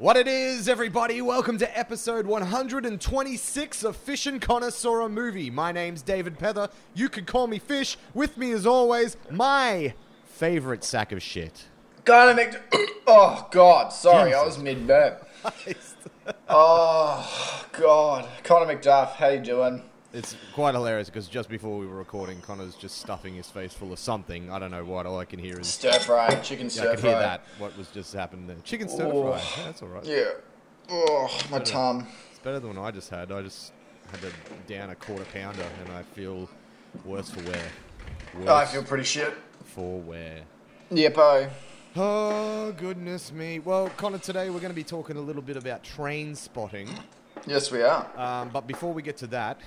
What it is, everybody? Welcome to episode 126 of Fish and Connoisseur Movie. My name's David Pether. You could call me Fish. With me, as always, my favorite sack of shit. Mc... Oh, God. Sorry, I was mid-burp. Oh, God. Connor McDuff, how you doing? It's quite hilarious because just before we were recording, Connor's just stuffing his face full of something. I don't know what. All I can hear is Stir fry, chicken yeah, stir I can fry. hear that. What was just happened there? Chicken stir Oh. fry. Yeah, that's all right. Yeah. Oh, my tongue. It's better than what I just had. I just had to down a quarter pounder, and I feel worse for wear. Worse I feel pretty shit. for wear. Yep, Oh goodness me! Well, Connor, today we're going to be talking a little bit about trainspotting. Yes, we are. Um, but before we get to that,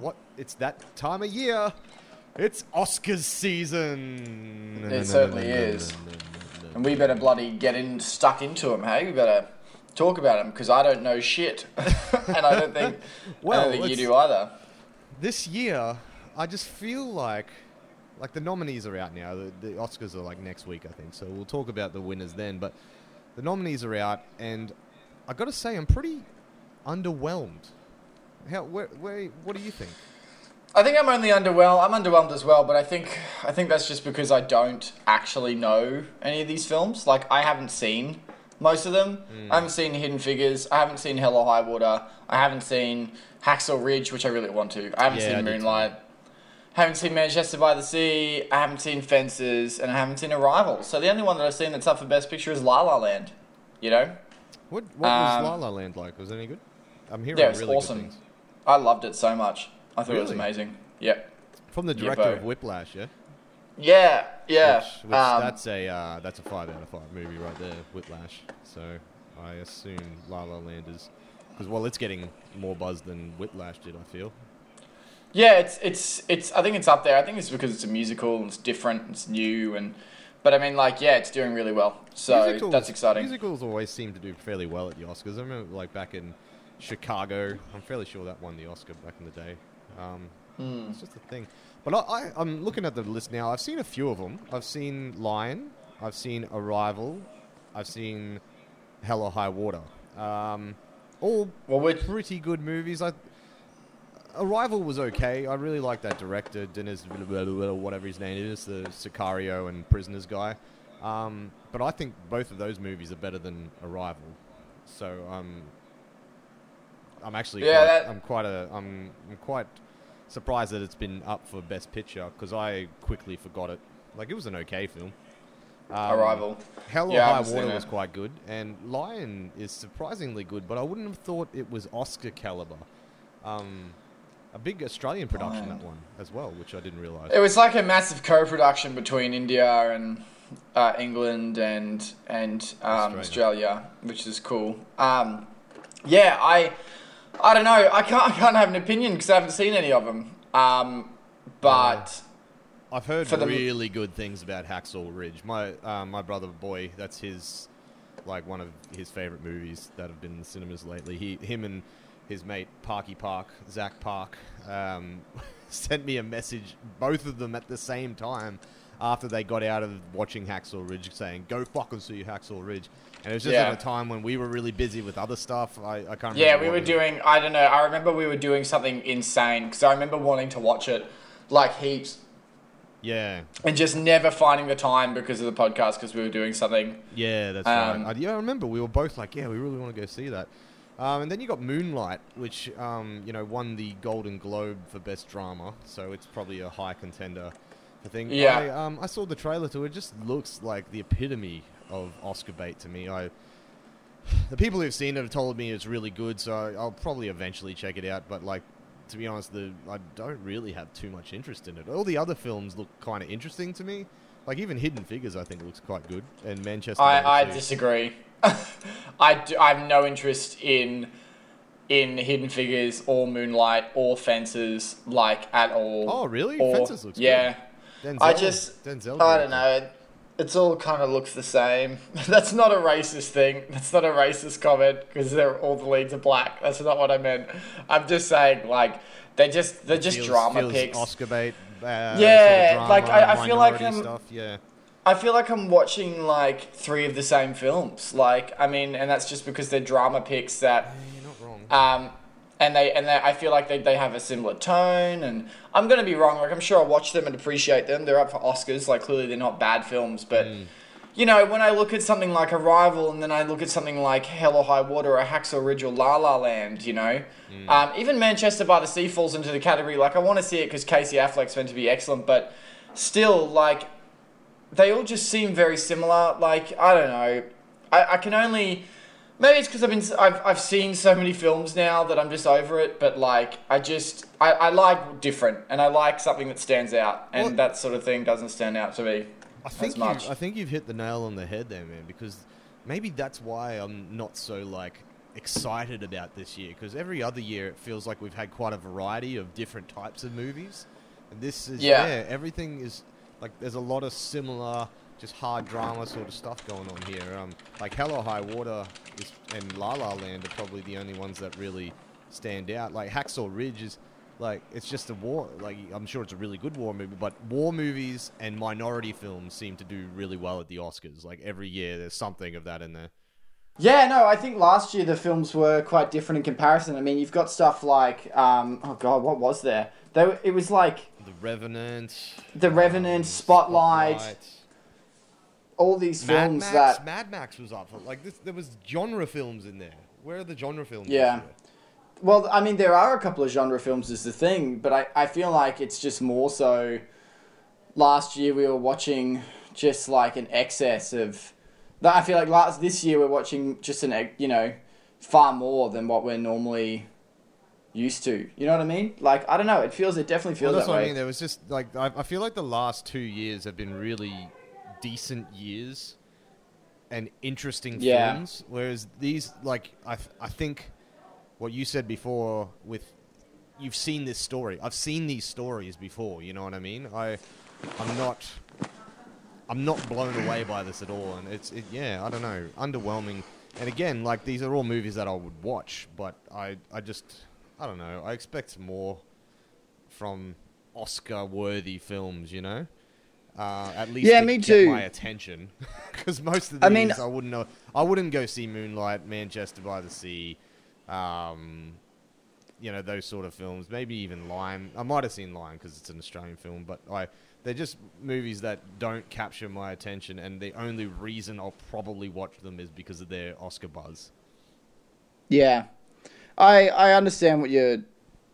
what? It's that time of year. It's Oscars season. It certainly is. And we better bloody get in stuck into them, hey? We better talk about them because I don't know shit, and I don't think I Well, don't think you do either. This year, I just feel like, like the nominees are out now. The, the Oscars are like next week, I think. So we'll talk about the winners then. But the nominees are out, and I got to say, I'm pretty underwhelmed. How? Where? where what do you think? I think I'm only underwhelmed. I'm underwhelmed as well, but I think I think that's just because I don't actually know any of these films. Like I haven't seen most of them. I haven't seen Hidden Figures. I haven't seen Hell or High Water. I haven't seen Hacksaw Ridge, which I really want to. I haven't Yeah, seen. Moonlight. Haven't seen Manchester by the Sea. I haven't seen Fences, and I haven't seen Arrival. So the only one that I've seen that's up for Best Picture is La La Land. You know, What? What was Um, La La Land like? Was it any good? I'm hearing yeah, it's really awesome. good things I loved it so much. I thought it was Really? amazing. Yep. from the director Bo. of Whiplash. Yeah. Yeah, yeah. Which, which um, that's a uh, that's a five out of five movie right there, Whiplash. So I assume La La Land is because well, it's getting more buzz than Whiplash did. I feel. Yeah, it's it's it's. I think it's up there. I think it's because it's a musical and it's different, and it's new, and but I mean, like, yeah, it's doing really well. So Musicals- that's exciting. Musicals always seem to do fairly well at the Oscars. I remember like back in Chicago. I'm fairly sure that won the Oscar back in the day. Um, Hmm. It's just a thing. But I, I, I'm looking at the list now. I've seen a few of them. I've seen Lion. I've seen Arrival. I've seen Hell or High Water. Um, all Well, which pretty good movies. I Arrival was okay. I really like that director, Denis Villeneuve, whatever his name is, the Sicario and Prisoners guy. Um, but I think both of those movies are better than Arrival. So um, I'm actually Yeah, quite, that- I'm quite a I'm, I'm quite surprised that it's been up for Best Picture because I quickly forgot it. Like it was an okay film. Um, Arrival. Hell or Yeah, High Water was quite good, and Lion is surprisingly good, but I wouldn't have thought it was Oscar caliber. Um, a big Australian production, Lion. that one as well, which I didn't realize. It was like a massive co-production between India and uh, England and and um, Australia. Australia. which is cool. Um, yeah, I I don't know. I can't I can't have an opinion because I haven't seen any of them. Um, but I've heard the- really good things about Hacksaw Ridge. My uh, my brother boy, that's his like one of his favorite movies that have been in the cinemas lately. He him and his mate Parky Park, Zach Park, um, sent me a message, both of them at the same time. After they got out of watching Hacksaw Ridge, saying "Go fucking see Hacksaw Ridge," and it was just Yeah. at a time when we were really busy with other stuff. I, I can't. Remember. Yeah, we were it doing. I don't know. I remember we were doing something insane because I remember wanting to watch it like heaps Yeah, and just never finding the time because of the podcast because we were doing something. Yeah, that's Um, right. I, yeah, I remember we were both like, yeah, we really want to go see that. Um, and then you got Moonlight, which um, you know won the Golden Globe for Best Drama, so it's probably a high contender. I think. Yeah. I, um, I saw the trailer to it. It just looks like the epitome of Oscar bait to me. I. The people who've seen it have told me it's really good, so I'll probably eventually check it out. But like, to be honest, the I don't really have too much interest in it. All the other films look kind of interesting to me. Like even Hidden Figures, I think looks quite good. And Manchester. I, I disagree. I, do, I have no interest in in Hidden Figures or Moonlight or Fences like at all. Oh, really? Or- Fences looks yeah. Denzel, I just Denzel. I don't know. It's all kind of looks the same. That's not a racist thing. That's not a racist comment because they're all the leads are black. That's not what I meant. I'm just saying like they just they're just Feels- drama feels picks. Oscar bait. Uh, Yeah, sort of like, I- I feel like, um, stuff. Yeah. I feel like I'm watching like three of the same films. Like, I mean, and that's just because they're drama picks that Yeah, you're not wrong. um, and they and they, I feel like they, they have a similar tone. And I'm gonna be wrong. Like I'm sure I'll watch them and appreciate them. They're up for Oscars. Like clearly they're not bad films, but. You know, when I look at something like Arrival and then I look at something like Hell or High Water or Hacksaw Ridge or La La Land, you know, um, even Manchester by the Sea falls into the category. Like, I want to see it because Casey Affleck's meant to be excellent, but still, like, they all just seem very similar. Like, I don't know. I, I can only. Maybe it's because I've been I've, I've seen so many films now that I'm just over it. But like I just I, I like different and I like something that stands out, and Well- that sort of thing doesn't stand out to me I think as much. You, I think you've hit the nail on the head there, man. Because maybe that's why I'm not so like excited about this year. Because every other year it feels like we've had quite a variety of different types of movies, and this is Yeah. yeah, everything is like there's a lot of similar, just hard drama sort of stuff going on here. Um, like Hell or High Water is, and La La Land are probably the only ones that really stand out. Like Hacksaw Ridge is like it's just a war. Like I'm sure it's a really good war movie, but war movies and minority films seem to do really well at the Oscars. Like every year, there's something of that in there. Yeah, no, I think last year the films were quite different in comparison. I mean, you've got stuff like, um, oh god, what was there? They, were- it was like The Revenant, The Revenant, Spotlight, all these Mad films Max. that. Mad Max was up. Like this, there was genre films in there. Where are the genre films? Yeah. Well, I mean, there are a couple of genre films is the thing, but I, I feel like it's just more so. Last year we were watching just like an excess of. that I feel like last this year we're watching just an you know, far more than what we're normally used to. You know what I mean? Like I don't know. It feels it definitely feels Well, that's that what way. I mean. There was just like I, I feel like the last two years have been really decent years and interesting Yeah. films. Whereas these, like I, th- I think what you said before with you've seen this story. I've seen these stories before. You know what I mean? I, I'm not. I'm not blown away by this at all, and it's it, yeah, I don't know, underwhelming. And again, like these are all movies that I would watch, but I I just I don't know. I expect more from Oscar-worthy films, you know. Uh, at least Yeah, me get too. my attention, because most of I these mean- I wouldn't know. I wouldn't go see Moonlight, Manchester by the Sea, um, you know those sort of films. Maybe even Lion. I might have seen Lion because it's an Australian film, but I they're just movies that don't capture my attention, and the only reason I'll probably watch them is because of their Oscar buzz. Yeah, I I understand what you're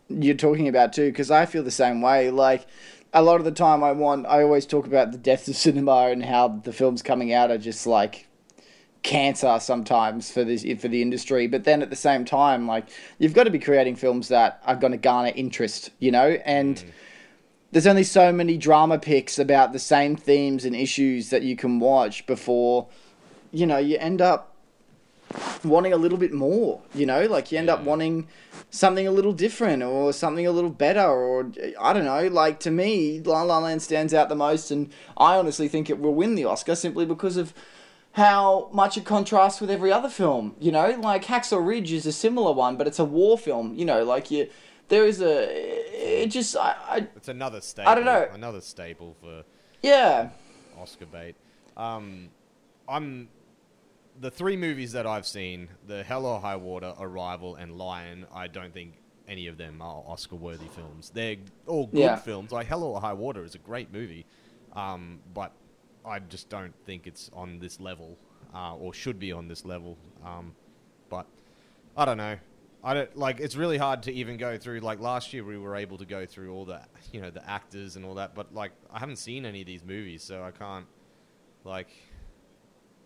you're talking about too because I feel the same way. Like a lot of the time, I want I always talk about the death of cinema and how the films coming out are just like cancer sometimes for this for the industry. But then at the same time, like you've got to be creating films that are going to garner interest, you know, and. Mm. There's only so many drama picks about the same themes and issues that you can watch before, you know, you end up wanting a little bit more, you know, like you end up wanting something a little different or something a little better or I don't know, like to me La La Land stands out the most and I honestly think it will win the Oscar simply because of how much it contrasts with every other film, you know, like Hacksaw Ridge is a similar one, but it's a war film, you know, like you there is a it just I, I It's another staple. I don't know. Another staple for yeah. Oscar bait. Um, I'm the three movies that I've seen: the Hell or High Water, Arrival, and Lion. I don't think any of them are Oscar-worthy films. They're all good Yeah. films. Like Hell or High Water is a great movie, um, but I just don't think it's on this level, uh, or should be on this level. Um, but I don't know. I don't like. It's really hard to even go through. Like last year, we were able to go through all the, you know, the actors and all that. But like, I haven't seen any of these movies, so I can't. Like,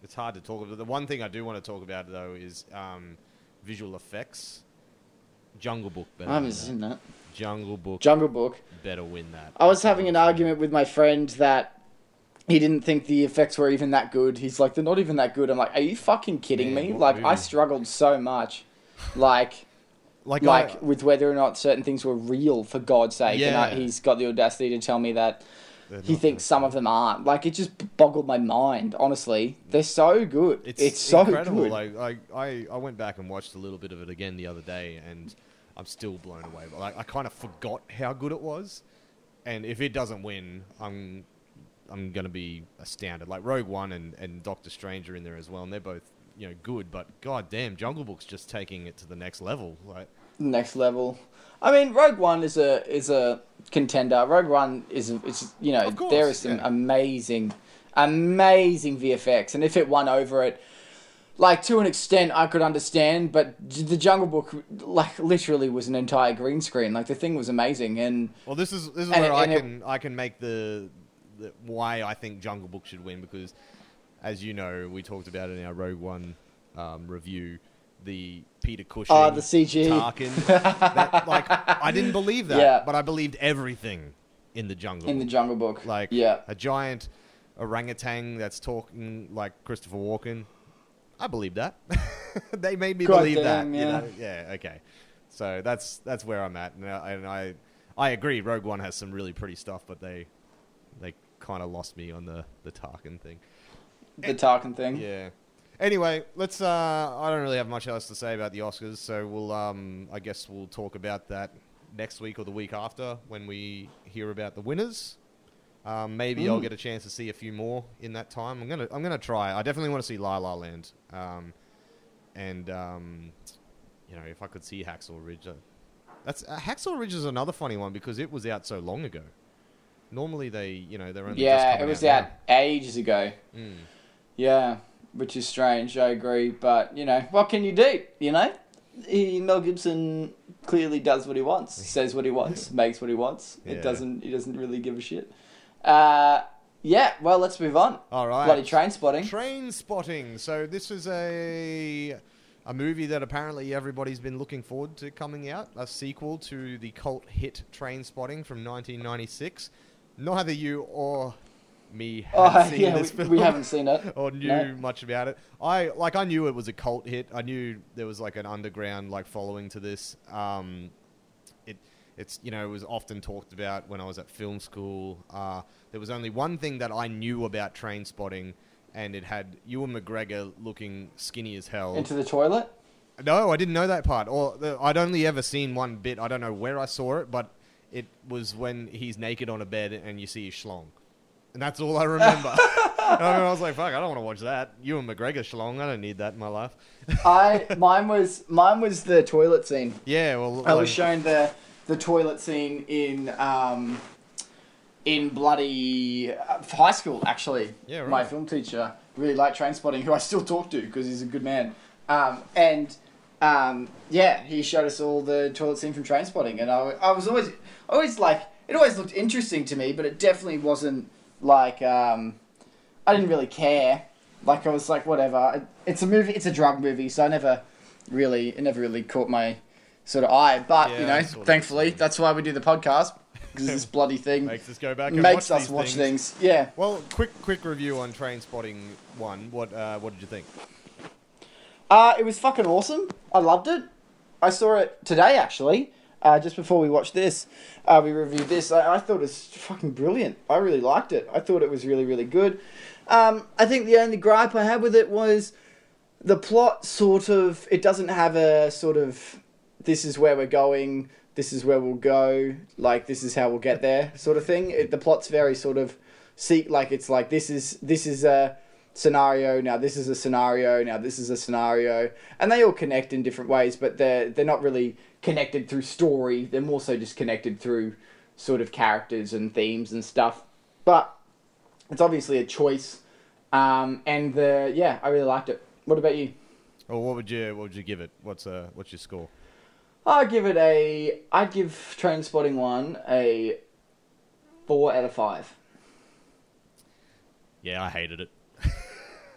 it's hard to talk about. The one thing I do want to talk about though is um, visual effects. Jungle Book better. I haven't win seen that. Jungle Book Jungle Book. better win that. I was having an argument with my friend that he didn't think the effects were even that good. He's like, they're not even that good. I'm like, are you fucking kidding Man, me? Like, I struggled so much, like, Like, like I, with whether or not certain things were real. For God's sake, and I, Yeah. he's got the audacity to tell me that he thinks some of them aren't. Like, it just boggled my mind. Honestly, they're so good. It's, It's, so incredible. good. Like, like I, I went back and watched a little bit of it again the other day, and I'm still blown away. Like, I kind of forgot how good it was, and if it doesn't win, I'm, I'm gonna be astounded. Like Rogue One and, and Doctor Strange are in there as well, and they're both you know good. But god damn, Jungle Book's just taking it to the next level. Like next level. I mean, Rogue One is a is a contender. Rogue One is is you know course, there is some yeah. amazing, amazing VFX, and if it won over it, like to an extent, I could understand. But the Jungle Book, like literally, was an entire green screen. Like the thing was amazing, and Well, this is this is where it- I and it- can I can make the, the why I think Jungle Book should win because, as you know, we talked about in our Rogue One um, review. The Peter Cushing, Oh, the CG. Tarkin. that, like I didn't believe that, Yeah. but I believed everything in the Jungle. in the Book. Jungle Book, like yeah, a giant orangutan that's talking like Christopher Walken. I believe that. they made me God believe damn, that. You yeah. know? Yeah. Okay. So that's that's where I'm at, and I, and I I agree. Rogue One has some really pretty stuff, but they they kind of lost me on the the Tarkin thing. the Tarkin thing. Yeah. Anyway, let's. Uh, I don't really have much else to say about the Oscars, so we'll. Um, I guess we'll talk about that next week or the week after when we hear about the winners. Um, maybe I'll Mm. get a chance to see a few more in that time. I'm gonna. I'm gonna try. I definitely want to see La La Land. Um, and um, you know, if I could see Hacksaw Ridge, uh, that's uh, Hacksaw Ridge is another funny one because it was out so long ago. Normally they, you know, they're only Yeah, it was now. out ages ago. Mm. Yeah, which is strange. I agree, but you know, what can you do? You know, he, Mel Gibson clearly does what he wants, says what he wants, makes what he wants. Yeah. It doesn't. He doesn't really give a shit. Uh, yeah. Well, let's move on. All right. Bloody trainspotting. Train spotting. So this is a a movie that apparently everybody's been looking forward to coming out. A sequel to the cult hit Trainspotting from 1996. Neither you or me Oh seen yeah, this we, film. we haven't seen it. or knew No. much about it. I like I knew it was a cult hit. I knew there was like an underground like following to this. Um, it it's you know it was often talked about when I was at film school. Uh, there was only one thing that I knew about Trainspotting, and it had Ewan McGregor looking skinny as hell. Into the toilet. No, I didn't know that part. Or the, I'd only ever seen one bit. I don't know where I saw it, but it was when he's naked on a bed and you see his schlong, and that's all I remember. I, I was like, "Fuck, I don't want to watch that." Ewan McGregor schlong. I don't need that in my life. I mine was mine was the toilet scene. Yeah, well, I like- was shown the the toilet scene in um, in bloody uh, high school. Actually, Yeah, right. my film teacher really liked Trainspotting, who I still talk to because he's a good man. Um, and um, yeah, he showed us all the toilet scene from Trainspotting, and I, I was always always like it always looked interesting to me, but it definitely wasn't like um, I didn't really care. Like I was like whatever. It's a movie. It's a drug movie, so I never really it never really caught my sort of eye. But Yeah, you know, I sort of thankfully, that's why we do the podcast because this bloody thing makes us go back and makes watch us watch things. things. Yeah. Well, quick, quick review on Trainspotting one. What, uh, what did you think? Uh, it was fucking awesome. I loved it. I saw it today actually. Uh, just before we watched this, uh, we reviewed this. I, I thought it was fucking brilliant. I really liked it. I thought it was really, really good. Um, I think the only gripe I had with it was the plot sort of. It doesn't have a sort of. This is where we're going. This is where we'll go. Like this is how we'll get there, sort of thing. It, the plot's very sort of. See, like it's like this is this is a scenario now this is a scenario now this is a scenario and they all connect in different ways but they're they're not really connected through story they're more so just connected through sort of characters and themes and stuff but it's obviously a choice um, and the yeah i really liked it what about you Or what would you, what would you give it? What's, uh, what's your score? i'd give it a i'd give trainspotting one a four out of five Yeah, I hated it.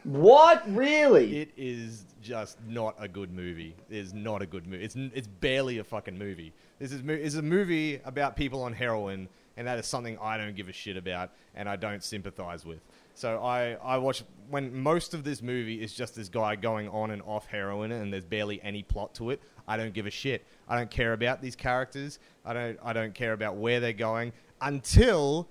what really It is just not a good movie. It's not a good movie. It's it's barely a fucking movie. This is is a movie about people on heroin, and that is something I don't give a shit about, and I don't sympathize with. So I I watch when most of this movie is just this guy going on and off heroin, and there's barely any plot to it. I don't give a shit. I don't care about these characters. I don't I don't care about where they're going until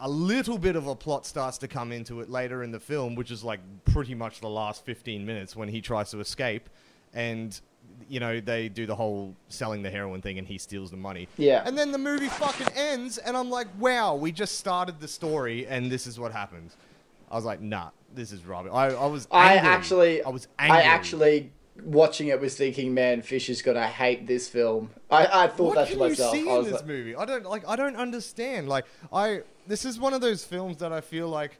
a little bit of a plot starts to come into it later in the film, which is like pretty much the last 15 minutes when he tries to escape. And you know, they do the whole selling the heroin thing, and he steals the money. Yeah. And then the movie fucking ends, and I'm like, wow, we just started the story, and this is what happens. I was like, nah, this is rubbish. I, I was. I actually, I was angry. I actually watching it was thinking, man, Fisher's gonna hate this film. I, I thought what that can to myself. you see I in this like, movie? I don't like. I don't understand. Like, I this is one of those films that I feel like,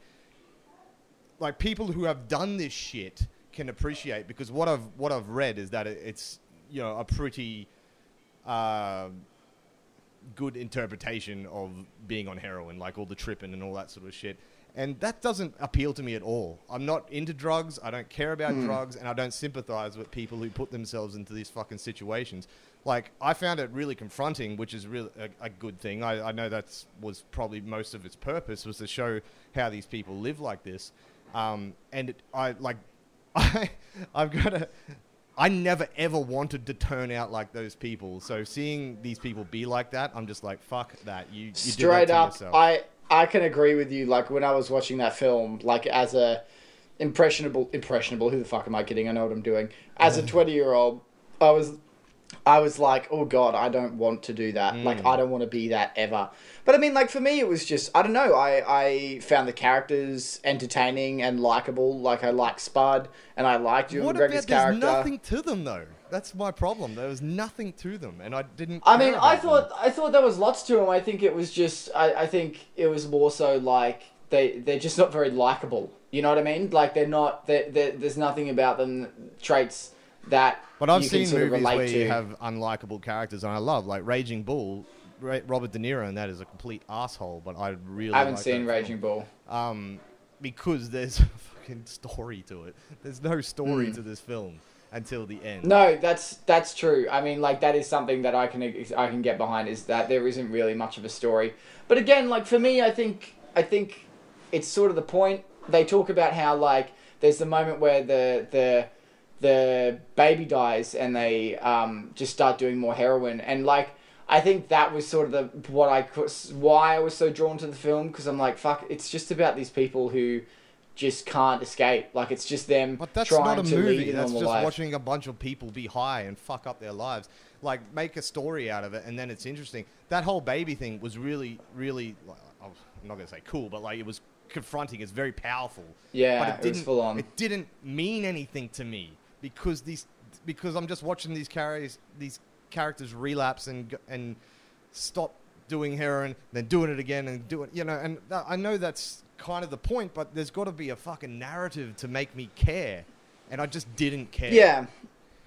like people who have done this shit can appreciate because what I've what I've read is that it, it's you know a pretty. Uh, good interpretation of being on heroin, like all the tripping and all that sort of shit. And that doesn't appeal to me at all. I'm not into drugs. I don't care about drugs, and I don't sympathize with people who put themselves into these fucking situations. Like I found it really confronting, which is really a, a good thing. I, I know that was probably most of its purpose was to show how these people live like this. Um, and it, I like I I've got to. I never ever wanted to turn out like those people. So seeing these people be like that, I'm just like, fuck that. You, you that straight to up, yourself. I I can agree with you. Like when I was watching that film, like as a impressionable, impressionable. Who the fuck am I kidding? I know what I'm doing. As a 20 year old, I was. I was like, oh god, I don't want to do that. Mm. Like, I don't want to be that ever. But I mean, like for me, it was just I don't know. I I found the characters entertaining and likable. Like I liked Spud and I liked Ewan what McGregor's about there's nothing to them though? That's my problem. There was nothing to them, and I didn't. I mean, I thought them. I thought there was lots to them. I think it was just I, I think it was more so like they they're just not very likable. You know what I mean? Like they're not. They're, they're, there's nothing about them traits that. But I've seen can sort of movies where to. you have unlikable characters, and I love like Raging Bull. Robert De Niro, and that is a complete asshole. But I really I haven't like seen Raging. Bull. um, because there's a fucking story to it. There's no story to this film until the end. No, that's that's true. I mean, like that is something that I can I can get behind is that there isn't really much of a story. But again, like for me, I think I think it's sort of the point. They talk about how like there's the moment where the the the baby dies and they um, just start doing more heroin and like I think that was sort of the what I why I was so drawn to the film because I'm like fuck it's just about these people who just can't escape like it's just them But that's trying not a to movie. That's just life. watching a bunch of people be high and fuck up their lives. Like make a story out of it, and then it's interesting. That whole baby thing was really, really. I'm not gonna say cool, but like it was confronting. It's very powerful. Yeah, but it it was didn't. full on. It didn't mean anything to me because these because I'm just watching these characters these characters relapse and and stop doing heroin, then doing it again and do it. You know, and uh, I know that's kind of the point, but there's got to be a fucking narrative to make me care, and I just didn't care. Yeah,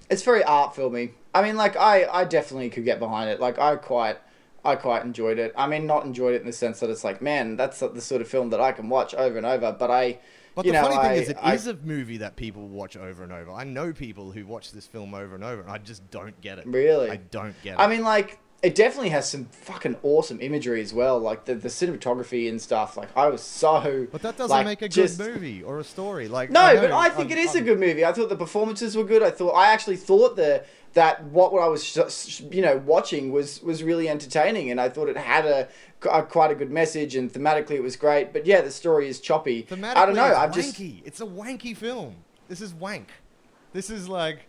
it's very art filmy. I mean, like I, I definitely could get behind it. Like I quite, I quite enjoyed it. I mean, not enjoyed it in the sense that it's like, man, that's the sort of film that I can watch over and over. But I, But the know, funny thing I- is, it is I- a movie that people watch over and over. I know people who watch this film over and over, and I just don't get it. Really? I don't get it. I mean, like it definitely has some fucking awesome imagery as well. Like the the cinematography and stuff. Like I was so. but that doesn't like, make a good movie or a story. Like No, know, but I think I'm- it is a I'm- good movie. I thought the performances were good. I thought I actually thought the that what I was you know watching was was really entertaining, and I thought it had a, a quite a good message, and thematically it was great. But yeah, the story is choppy. Thematically, I don't know. It's just wanky. It's a wanky film. This is wank. This is like,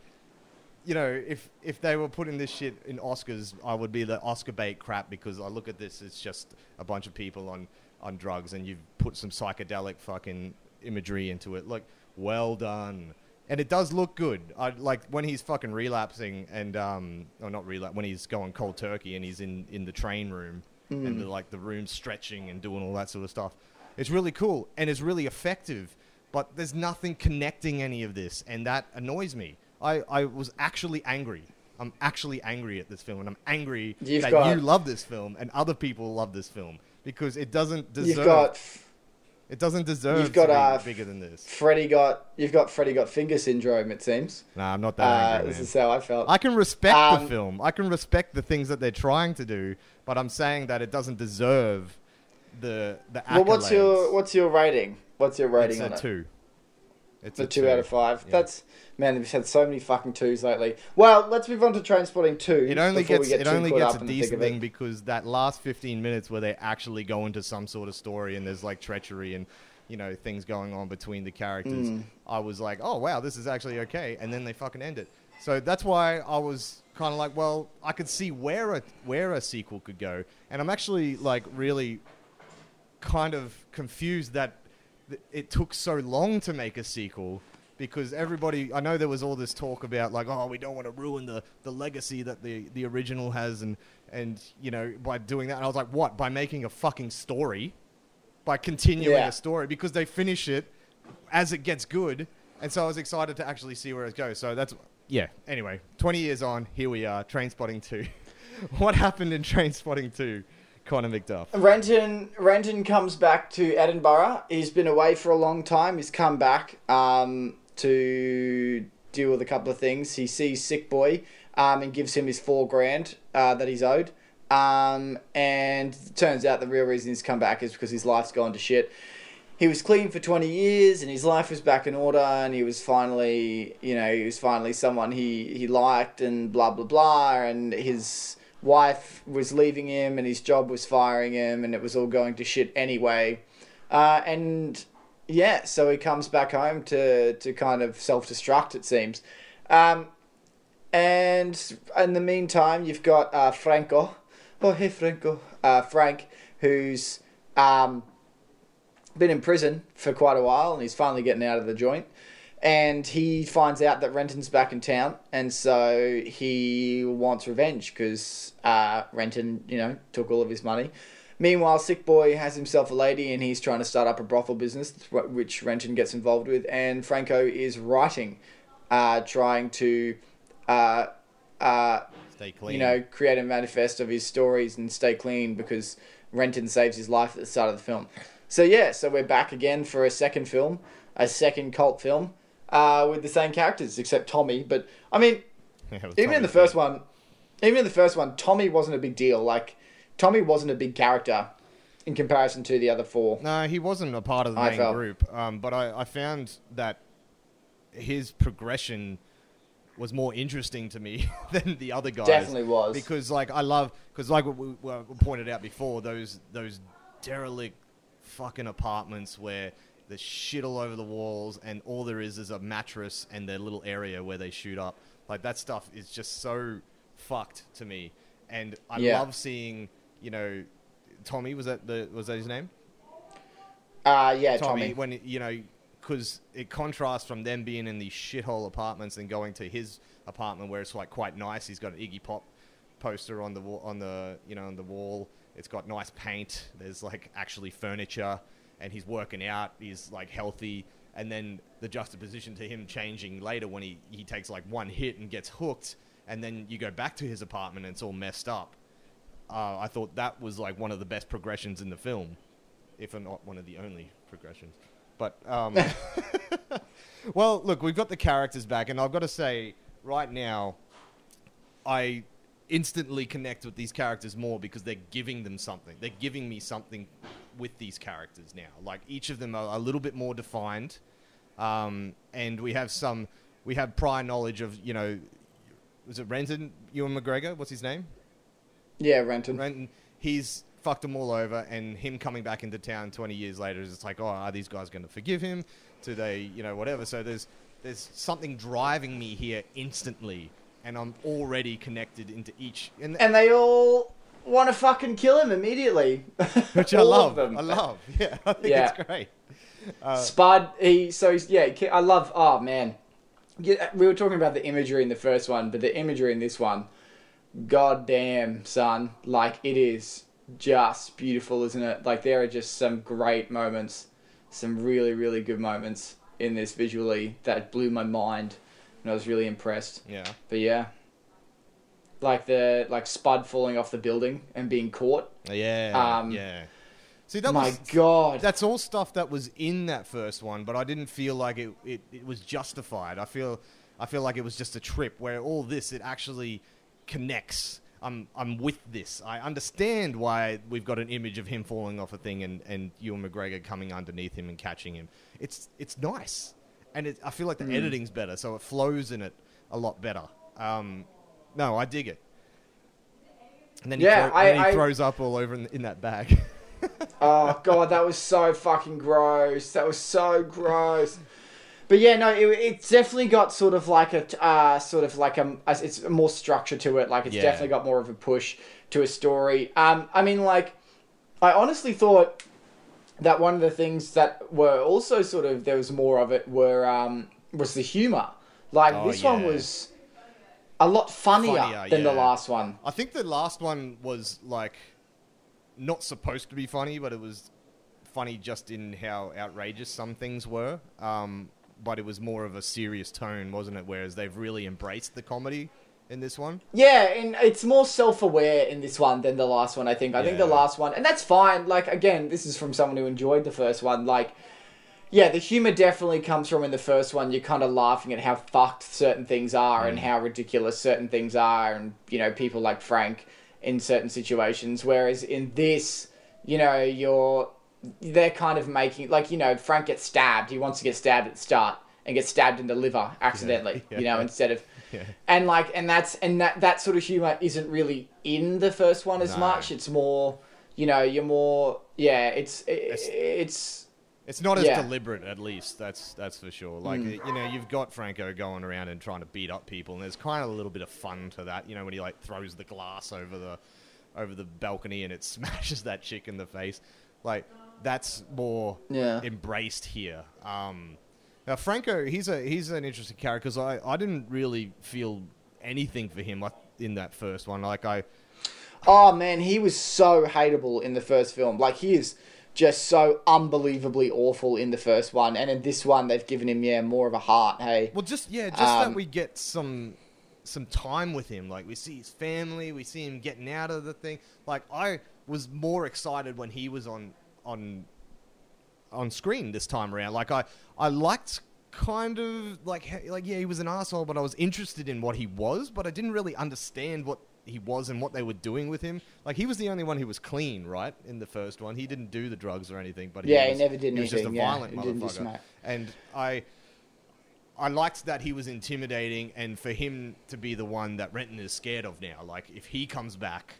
you know, if if they were putting this shit in Oscars, I would be the Oscar bait crap because I look at this, it's just a bunch of people on on drugs, and you've put some psychedelic fucking imagery into it. Like, well done. And it does look good. I like when he's fucking relapsing and um, or not relapse when he's going cold turkey and he's in in the train room and the, like the room stretching and doing all that sort of stuff. It's really cool and it's really effective, but there's nothing connecting any of this, and that annoys me. I, I was actually angry. I'm actually angry at this film, and I'm angry You've that got- you love this film and other people love this film because it doesn't deserve. you've got it doesn't deserve you've got, uh, bigger than this. Freddie got you've got Freddie got finger syndrome. It seems. Nah, I'm not that Uh, angry. this man. is how I felt. I can respect Um, the film. I can respect the things that they're trying to do, but I'm saying that it doesn't deserve the the accolades. well, what's your what's your rating? What's your rating it's on a it? two. It's The two, out of five. Yeah. That's man. We've had so many fucking twos lately. Well, let's move on to Trainspotting Two. It only gets get it only gets a in the thick decent thing because that last 15 minutes where they actually go into some sort of story and there's like treachery and you know things going on between the characters. Mm. I was like, oh wow, this is actually okay, and then they fucking end it. So that's why I was kind of like, well, I could see where a where a sequel could go, and I'm actually like really kind of confused that th- it took so long to make a sequel because everybody I know there was all this talk about like oh we don't want to ruin the, the legacy that the, the original has and and you know by doing that. And I was like what? By making a fucking story? By continuing Yeah. a story? Because they finish it as it gets good. And so I was excited to actually see where it goes. So that's yeah. Anyway 20 years on here we are trainspotting 2 what happened in trainspotting 2 Connor McDuff Renton Renton comes back to Edinburgh. He's been away for a long time. He's come back um, to deal with a couple of things. He sees Sick Boy um, and gives him his four grand uh, that he's owed. Um, and it turns out the real reason he's come back is because his life's gone to shit. He was clean for 20 years and his life was back in order and he was finally, you know, he was finally someone he, he liked and blah, blah, blah. And his wife was leaving him and his job was firing him and it was all going to shit anyway. Uh, and yeah, so he comes back home to, to kind of self destruct, it seems. Um, and in the meantime, you've got uh, Franco. Oh, hey, Franco. Uh, Frank, who's um, been in prison for quite a while and he's finally getting out of the joint. And he finds out that Renton's back in town, and so he wants revenge because uh, Renton, you know, took all of his money. Meanwhile, Sick Boy has himself a lady and he's trying to start up a brothel business, which Renton gets involved with. And Franco is writing, uh, trying to, uh, uh, stay clean you know, create a manifest of his stories and stay clean because Renton saves his life at the start of the film. So yeah, so we're back again for a second film, a second cult film, uh, with the same characters except Tommy. But I mean, Yeah, even in the first one, even in the first one, Tommy wasn't a big deal. Like Tommy wasn't a big character in comparison to the other four. No, he wasn't a part of the I main felt. group. Um, but I, I found that his progression was more interesting to me than the other guys. Definitely was. because like I love because like we we pointed out before those those derelict fucking apartments where there's shit all over the walls and all there is is a mattress and their little area where they shoot up. Like that stuff is just so fucked to me, and I Yeah. love seeing you know Tommy was that the was that his name? Uh, yeah, Tommy, Tommy. when you know, because it contrasts from them being in these shithole apartments and going to his apartment where it's like quite nice. He's got an Iggy Pop poster on the wall, on the you know on the wall. It's got nice paint. There's like actually furniture, and he's working out. He's like healthy. And then the juxtaposition to him changing later when he, he takes like one hit and gets hooked, and then you go back to his apartment and it's all messed up. Uh, I thought that was like one of the best progressions in the film, if not one of the only progressions. But um, well, look, we've got the characters back, and I've got to say, right now, I instantly connect with these characters more because they're giving them something. They're giving me something with these characters now. Like each of them are a little bit more defined, um, and we have some. We have prior knowledge of you know, was it Renton Ewan McGregor? What's his name? Yeah, Renton. Renton, he's fucked them all over, and him coming back into town 20 years later is it's like, oh, are these guys going to forgive him? Do they, you know, whatever? So there's there's something driving me here instantly, and I'm already connected into each, and, And they all want to fucking kill him immediately. which I love. Them. I love. Yeah, I think Yeah. it's great. Uh, Spud, he so he's, yeah, I love. Oh man, yeah, we were talking about the imagery in the first one, but the imagery in this one, god damn, son, like it is just beautiful, isn't it? Like there are just some great moments, some really really good moments in this visually that blew my mind, and I was really impressed. Yeah. But yeah, like the like Spud falling off the building and being caught. Yeah. Um, yeah. See, that my was god, that's all stuff that was in that first one, but I didn't feel like it, it, it was justified. I feel I feel like it was just a trip where all this it actually connects. I'm I'm with this. I understand why we've got an image of him falling off a thing and, and Ewan McGregor coming underneath him and catching him. It's it's nice, and it, I feel like the Mm. editing's better, so it flows in it a lot better. Um, no, I dig it. And then he, Yeah, throw- I- and he I- throws up all over in, in that bag. Oh god, that was so fucking gross. That was so gross. but yeah, no, it, it's definitely got sort of like a uh, sort of like a, a it's more structure to it. Like it's Yeah. definitely got more of a push to a story. Um, I mean, like I honestly thought that one of the things that were also sort of there was more of it were um, was the humor. Like Oh, this one was a lot funnier, Funnier, than the last one. I think the last one was like not supposed to be funny, but it was funny just in how outrageous some things were. Um, but it was more of a serious tone, wasn't it? Whereas they've really embraced the comedy in this one. Yeah, and it's more self-aware in this one than the last one. I think. I think the last one, and that's fine. Like again, this is from someone who enjoyed the first one. Like, yeah, the humor definitely comes from in the first one. You're kind of laughing at how fucked certain things are and mm. how ridiculous certain things are, and you know people like Frank in certain situations. Whereas in this, you know, you're they're kind of making like you know Frank gets stabbed. He wants to get stabbed at the start and gets stabbed in the liver accidentally. Yeah. You know, instead of Yeah. and like and that's and that that sort of humor isn't really in the first one as No. much it's more you know you're more yeah it's it's, it's It's not as Yeah. deliberate, at least. That's that's for sure. Like Mm. you know, you've got Franco going around and trying to beat up people, and there's kind of a little bit of fun to that. You know, when he like throws the glass over the over the balcony and it smashes that chick in the face. Like that's more Yeah. embraced here. Um, now Franco, he's a he's an interesting character because I I didn't really feel anything for him like in that first one. Like I oh man he was so hateable in the first film like he is just so unbelievably awful in the first one and in this one they've given him yeah more of a heart hey Well, just yeah, just Um, that we get some some time with him. Like we see his family, we see him getting out of the thing. Like I was more excited when he was on on on screen this time around. Like I I liked kind of like like yeah, he was an asshole, but I was interested in what he was, but I didn't really understand what he was and what they were doing with him. Like he was the only one who was clean, right? In the first one, he didn't do the drugs or anything. But Yeah, he was, never did he was just a yeah. violent He motherfucker. And I I liked that he was intimidating, and for him to be the one that Renton is scared of now. Like, if he comes back,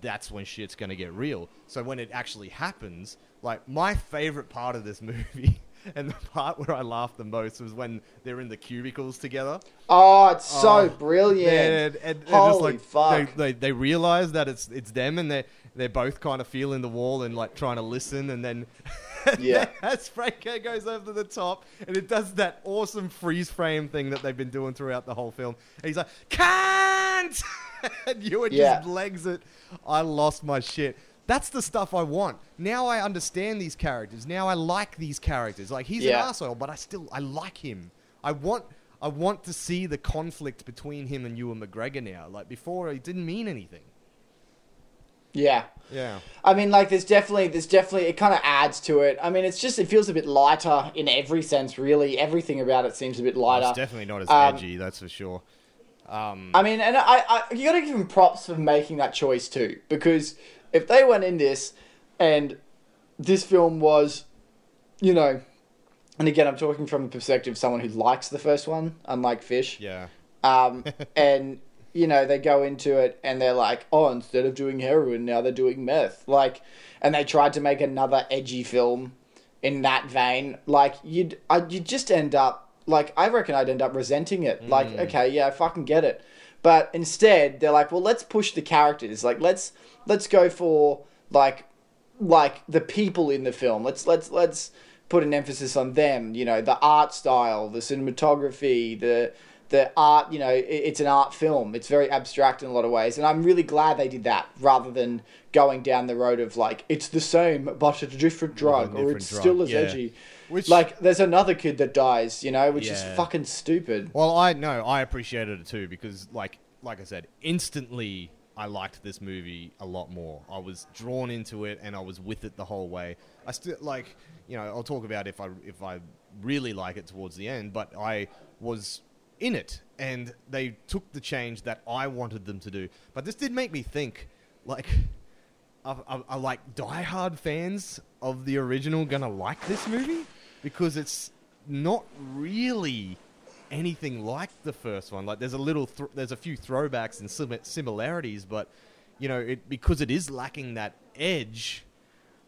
that's when shit's gonna get real. So when it actually happens, like my favorite part of this movie, and the part where I laughed the most was when they're in the cubicles together. oh it's oh, so Oh, brilliant Man, and, and holy just like fuck They, they they realize that it's it's them, and they they're both kind of feeling the wall and like trying to listen, and then Yeah. as Franco goes over the top, and it does that awesome freeze frame thing that they've been doing throughout the whole film. And he's like, "Can't," and you would Yeah. just legs it. I lost my shit. That's the stuff I want. Now I understand these characters. Now I like these characters. Like he's Yeah. an asshole, but I still I like him. I want I want to see the conflict between him and Ewan McGregor now. Like before, it didn't mean anything. yeah Yeah. I mean, like, there's definitely, there's definitely, it kind of adds to it. I mean, it's just, it feels a bit lighter in every sense, really. Everything about it seems a bit lighter. It's definitely not as Um, edgy, that's for sure. Um, I mean, and I, I you got to give him props for making that choice too, because if they went in this, and this film was, you know, and again, I'm talking from the perspective of someone who likes the first one, unlike Fish. yeah. Um, and you know they go into it and they're like, oh, instead of doing heroin, now they're doing meth. Like, and they tried to make another edgy film in that vein. Like, you'd I, you'd just end up like I reckon I'd end up resenting it. Like, okay, yeah, I fucking get it. But instead, they're like, well, let's push the characters. Like, let's let's go for like like the people in the film. Let's let's let's put an emphasis on them. You know, the art style, the cinematography, the the art. You know, it, it's an art film. It's very abstract in a lot of ways, and I'm really glad they did that rather than going down the road of like it's the same but it's a different drug or it's drug, still as yeah. edgy. Which- like, there's another kid that dies. You know, which is fucking stupid. Well, I know I appreciated it too because, like, like I said, instantly I liked this movie a lot more. I was drawn into it and I was with it the whole way. I still like, you know, I'll talk about if I if I really like it towards the end, but I was in it and they took the change that I wanted them to do. But this did make me think, like. Are, are, are like diehard fans of the original gonna like this movie? Because it's not really anything like the first one. Like there's a little, th- there's a few throwbacks and sim- similarities, but you know, it because it is lacking that edge.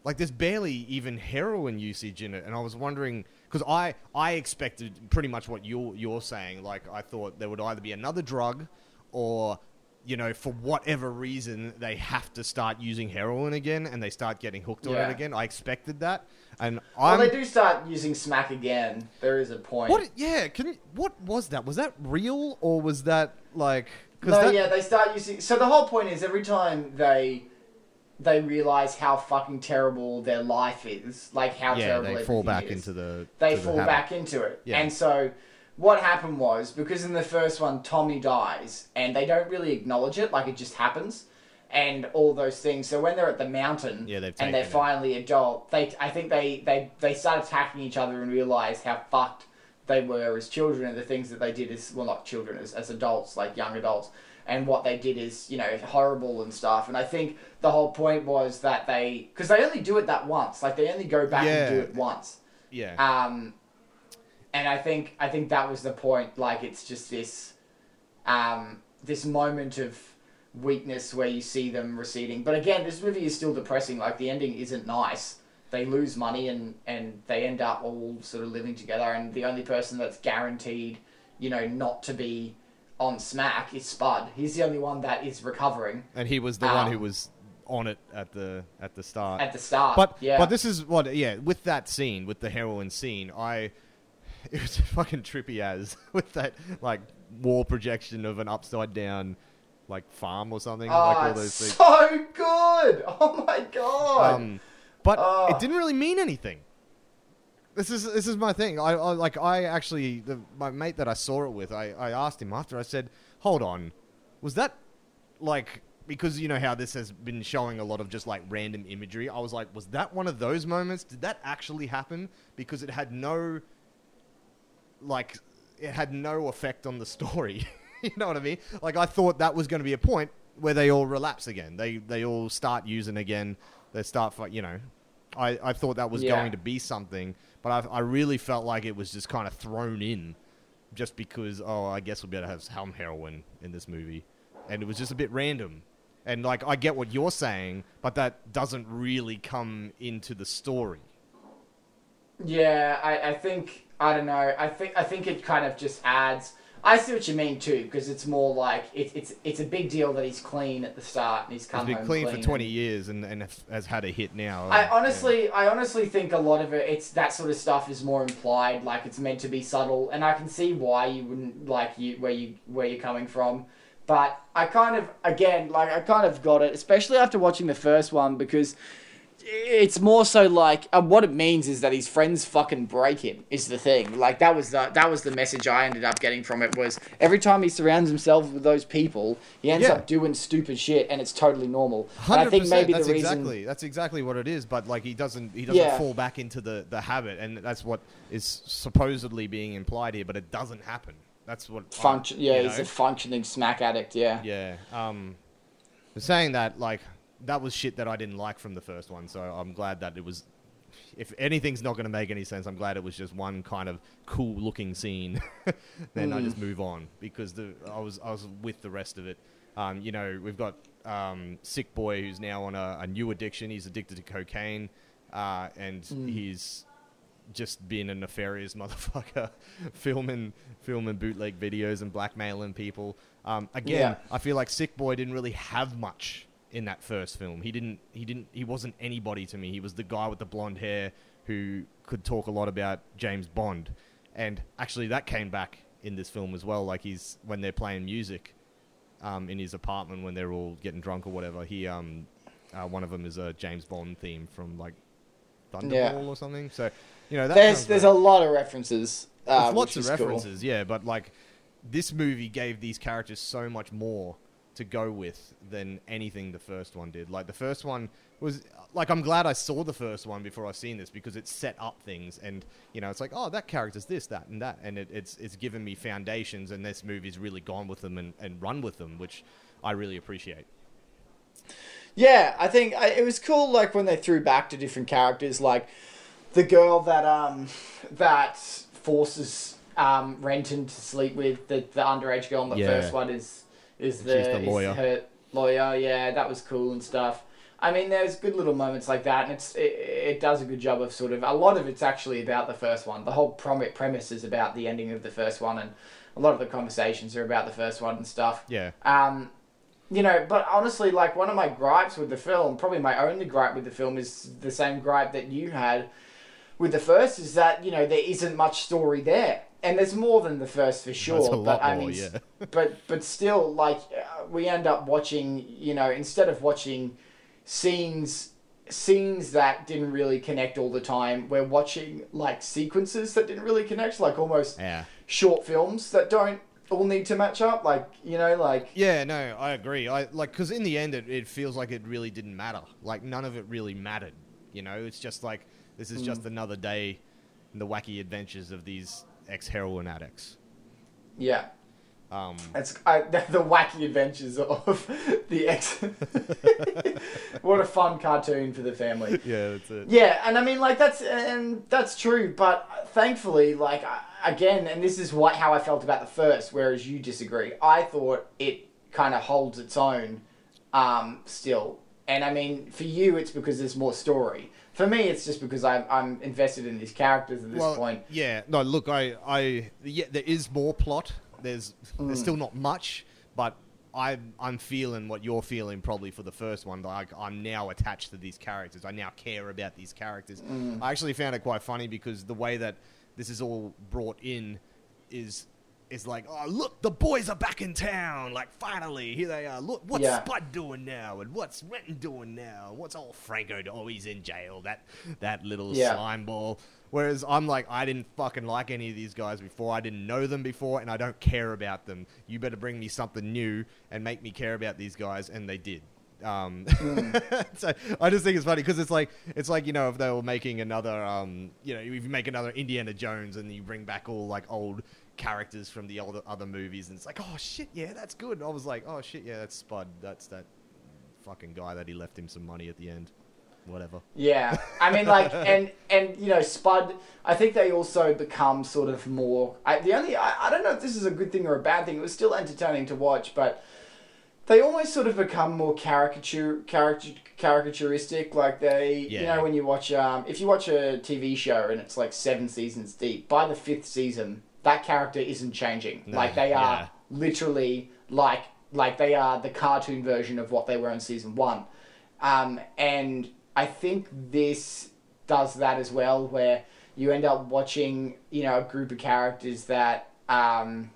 like there's barely even heroin usage in it, and I was wondering because I I expected pretty much what you're you're saying. Like I thought there would either be another drug, or you know for whatever reason they have to start using heroin again, and they start getting hooked on Yeah. it again. I expected that, and Well, I'm they do start using smack again. There is a point. what? Yeah, can what was that? Was that real or was that like? No, that, yeah, they start using. So the whole point is every time they they realize how fucking terrible their life is, like how yeah, terrible they fall back is, into the. they to the fall back into it. Yeah. And so what happened was because in the first one Tommy dies and they don't really acknowledge it, like it just happens. And all those things. So when they're at the mountain Yeah, they've and they're it. finally adult, they I think they, they, they start attacking each other and realize how fucked they were as children and the things that they did as well not children as, as adults, like young adults. And what they did is, you know, horrible and stuff. And I think the whole point was that they, because they only do it that once, like they only go back and do it once. Yeah. Um, and I think I think that was the point. Like it's just this, um, this moment of weakness where you see them receding. But again, this movie is still depressing. Like the ending isn't nice. They lose money and and they end up all sort of living together. And the only person that's guaranteed, you know, not to be on smack is Spud. He's the only one that is recovering and he was the one who um, was on it at the at the start. at the start. but yeah, but this is what yeah with that scene with the heroin scene I it was fucking trippy as with that like wall projection of an upside down like farm or something oh, like all those things. so good. Oh my god. Um, but Oh. it didn't really mean anything. This is this is my thing. I, I like I actually the, my mate that I saw it with. I, I asked him after. I said, "Hold on, was that like because you know how this has been showing a lot of just like random imagery? I was like, was that one of those moments? Did that actually happen? Because it had no like it had no effect on the story. you know what I mean? Like I thought that was going to be a point where they all relapse again. They they all start using again. They start, you know. I, I thought that was Yeah. going to be something, but I, I really felt like it was just kind of thrown in, just because oh I guess we'll be able to have some heroin in this movie, and it was just a bit random. And like I get what you're saying, but that doesn't really come into the story. Yeah, I, I think I don't know. I think I think it kind of just adds. I see what you mean too, because it's more like it, it's it's a big deal that he's clean at the start and he's He's come been home clean, for 20 years and, and has had a hit now. I Yeah. honestly, I honestly think a lot of it, it's that sort of stuff is more implied, like it's meant to be subtle, and I can see why you wouldn't like you where you where you're coming from, but I kind of again like I kind of got it, especially after watching the first one because it's more so like uh, what it means is that his friends fucking break him is the thing. Like that was the that was the message I ended up getting from it was every time he surrounds himself with those people, he ends Yeah. up doing stupid shit, and it's totally normal. I think maybe that's the reason. exactly that's exactly what it is. But like he doesn't he doesn't Yeah. fall back into the, the habit, and that's what is supposedly being implied here. But it doesn't happen. That's what I- function. Yeah, he's know? a functioning smack addict. Yeah. yeah. Um, saying that like that was shit that I didn't like from the first one. So I'm glad that it was. If anything's not going to make any sense, I'm glad it was just one kind of cool looking scene. then I Mm. just move on because the I was I was with the rest of it. Um, you know, we've got um, sick boy who's now on a, a new addiction. He's addicted to cocaine, uh, and Mm. he's just being a nefarious motherfucker, filming filming bootleg videos and blackmailing people. Um, again, Yeah. I feel like Sick Boy didn't really have much in that first film. He didn't. He didn't. He wasn't anybody to me. He was the guy with the blonde hair who could talk a lot about James Bond, and actually that came back in this film as well. Like he's when they're playing music um, in his apartment when they're all getting drunk or whatever. He um, uh, one of them is a James Bond theme from like Thunderball Yeah. or something. So you know that There's there's a lot of references. Uh, lots of is cool. references, yeah, but like this movie gave these characters so much more to go with than anything the first one did. Like the first one was like I'm glad I saw the first one before I've seen this because it set up things and you know it's like oh that character's this that and that and it, it's it's given me foundations and this movie's really gone with them and, and run with them which I really appreciate. Yeah, I think I, it was cool. Like when they threw back to different characters, like the girl that um that forces um Renton to sleep with the the underage girl in the Yeah. first one is is the, She's the lawyer. her lawyer. Yeah, that was cool and stuff. I mean, there's good little moments like that, and it's it, it does a good job of sort of a lot of it's actually about the first one. The whole prom- premise is about the ending of the first one, and a lot of the conversations are about the first one and stuff. Yeah. Um, you know, but honestly, like one of my gripes with the film, probably my only gripe with the film, is the same gripe that you had with the first, is that you know there isn't much story there, and there's more than the first for sure. But I more, mean, yeah. but but still, like uh, we end up watching, you know, instead of watching scenes scenes that didn't really connect all the time, we're watching like sequences that didn't really connect, like almost Yeah. short films that don't all need to match up. Like you know, like Yeah, no, I agree. I like because in the end, it, it feels like it really didn't matter. Like none of it really mattered. You know, it's just like this is just another day in the wacky adventures of these ex heroin addicts. yeah. Um, It's I, the wacky adventures of the ex. what a fun cartoon for the family. yeah, that's it. Yeah, and I mean, like that's and that's true, but thankfully, like again, and this is what how I felt about the first, whereas you disagree. I thought it kind of holds its own, um, still, and I mean, for you, it's because there's more story. For me, it's just because I'm I'm invested in these characters at this well, point. yeah, no, look, I, I, yeah, there is more plot. There's, there's hmm. still not much, but I'm, I'm feeling what you're feeling probably for the first one. Like I'm now attached to these characters. I now care about these characters. Hmm. I actually found it quite funny because the way that this is all brought in is. Is like, oh look, the boys are back in town. Like, finally, here they are. Look, what's Yeah. Spud doing now, and what's Renton doing now? What's old Franco? do- Oh, he's in jail. That that little Yeah. slime ball. Whereas I'm like, I didn't fucking like any of these guys before. I didn't know them before, and I don't care about them. You better bring me something new and make me care about these guys, and they did. Um, so I just think it's funny because it's like it's like you know if they were making another um, you know if you make another Indiana Jones and you bring back all like old characters from the other other movies and it's like oh shit yeah that's good. I was like oh shit yeah that's Spud that's that fucking guy that he left him some money at the end. Whatever. Yeah, I mean, like, and and you know, Spud. I think they also become sort of more. I, the only I, I don't know if this is a good thing or a bad thing. It was still entertaining to watch, but they almost sort of become more caricature, caricature, caricaturistic. Like they, you know, when you watch, um, if you watch a TV show and it's like seven seasons deep, by the fifth season, that character isn't changing. No, like they are yeah. literally like like they are the cartoon version of what they were in season one. Um, and I think this does that as well, where you end up watching, you know, a group of characters that um,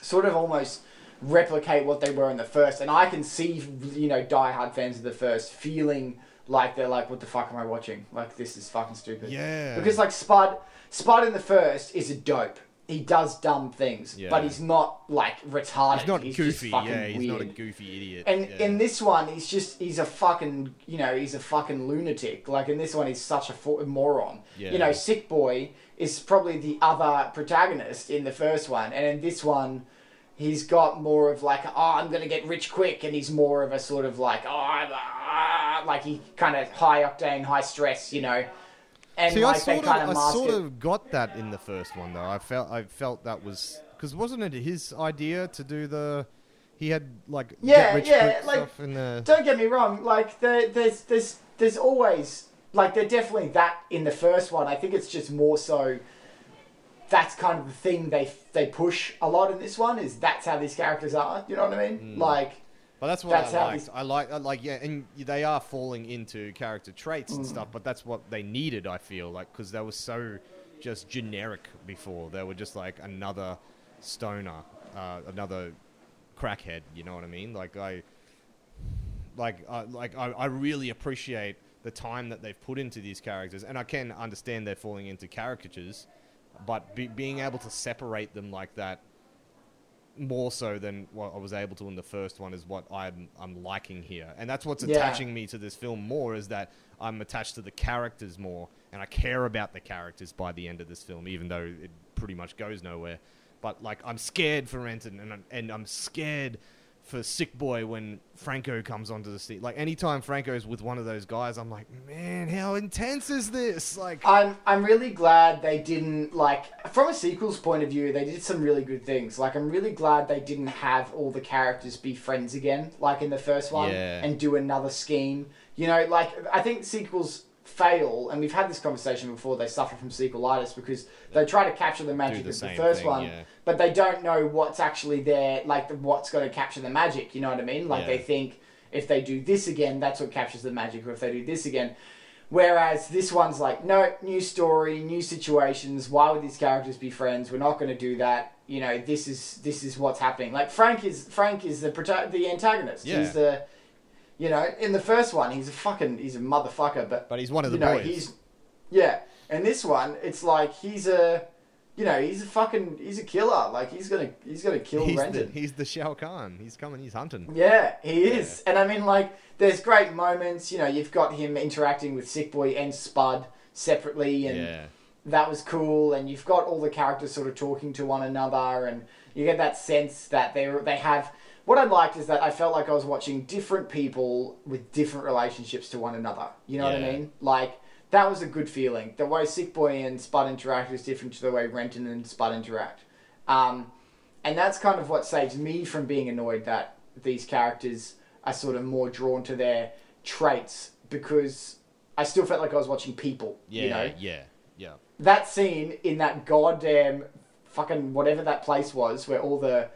sort of almost replicate what they were in the first. And I can see, you know, diehard fans of the first feeling like they're like, what the fuck am I watching? Like, this is fucking stupid. Yeah. Because, like, Spud, Spud in the first is a dope. He does dumb things, Yeah. but he's not, like, retarded. He's not just goofy. fucking Yeah, he's not a weird. goofy idiot. And yeah. in this one, he's just he's a fucking you know he's a fucking lunatic. Like in this one, he's such a moron. Yeah. You know, Sick Boy is probably the other protagonist in the first one, and in this one, he's got more of like oh I'm gonna get rich quick, and he's more of a sort of like oh I'm, ah, like he kind of high octane, high stress. You know, and See, like I sort of, I sort it. of got that in the first one though. I felt, I felt that was because wasn't it his idea to do the? He had like Yeah, get rich yeah, like, stuff in the. Don't get me wrong. Like there, there's there's there's always like they're definitely that in the first one. I think it's just more so. That's kind of the thing they they push a lot in this one. Is that's how these characters are. You know what I mean? Mm. Like But that's what That's I how liked. I like, I like, yeah, and they are falling into character traits Mm. and stuff. But that's what they needed. I feel like because they were so just generic before. They were just like another stoner, uh, another crackhead. You know what I mean? Like I, like, uh, like I, I really appreciate the time that they've put into these characters, and I can understand they're falling into caricatures, but be, being able to separate them like that more so than what I was able to in the first one is what I'm I'm liking here, and that's what's Yeah. attaching me to this film more is that I'm attached to the characters more, and I care about the characters by the end of this film, even though it pretty much goes nowhere. But like I'm scared for Renton, and I'm, and I'm scared for Sick Boy when Franco comes onto the scene. Like anytime Franco's with one of those guys, I'm like, man, how intense is this? Like, I'm I'm really glad they didn't like from a sequel's point of view they did some really good things. Like I'm really glad they didn't have all the characters be friends again like in the first one Yeah. and do another scheme. You know, like I think sequels fail and we've had this conversation before they suffer from sequelitis because they try to capture the magic the of the first thing, one yeah. but they don't know what's actually there like the, what's going to capture the magic, you know what I mean? Like Yeah. they think if they do this again that's what captures the magic or if they do this again Whereas this one's like, no, new story, new situations. Why would these characters be friends? We're not going to do that. You know, this is this is what's happening. Like Frank is Frank is the the antagonist. Yeah. He's the, you know, in the first one he's a fucking he's a motherfucker. But but he's one of you the know boys. he's, yeah. And this one, it's like he's a, you know, he's a fucking he's a killer. Like he's gonna he's gonna kill he's, the, he's the Shao Kahn. He's coming. He's hunting. Yeah, he is. And I mean, like, there's great moments. You know, you've got him interacting with Sick Boy and Spud separately, and Yeah. that was cool. And you've got all the characters sort of talking to one another, and you get that sense that they they have. What I liked is that I felt like I was watching different people with different relationships to one another. You know what I mean? Like that was a good feeling. The way Sick Boy and Spud interact is different to the way Renton and Spud interact. Um, and that's kind of what saves me from being annoyed that these characters are sort of more drawn to their traits because I still felt like I was watching people. Yeah. You know, Yeah. Yeah. that scene in that goddamn fucking whatever that place was where all the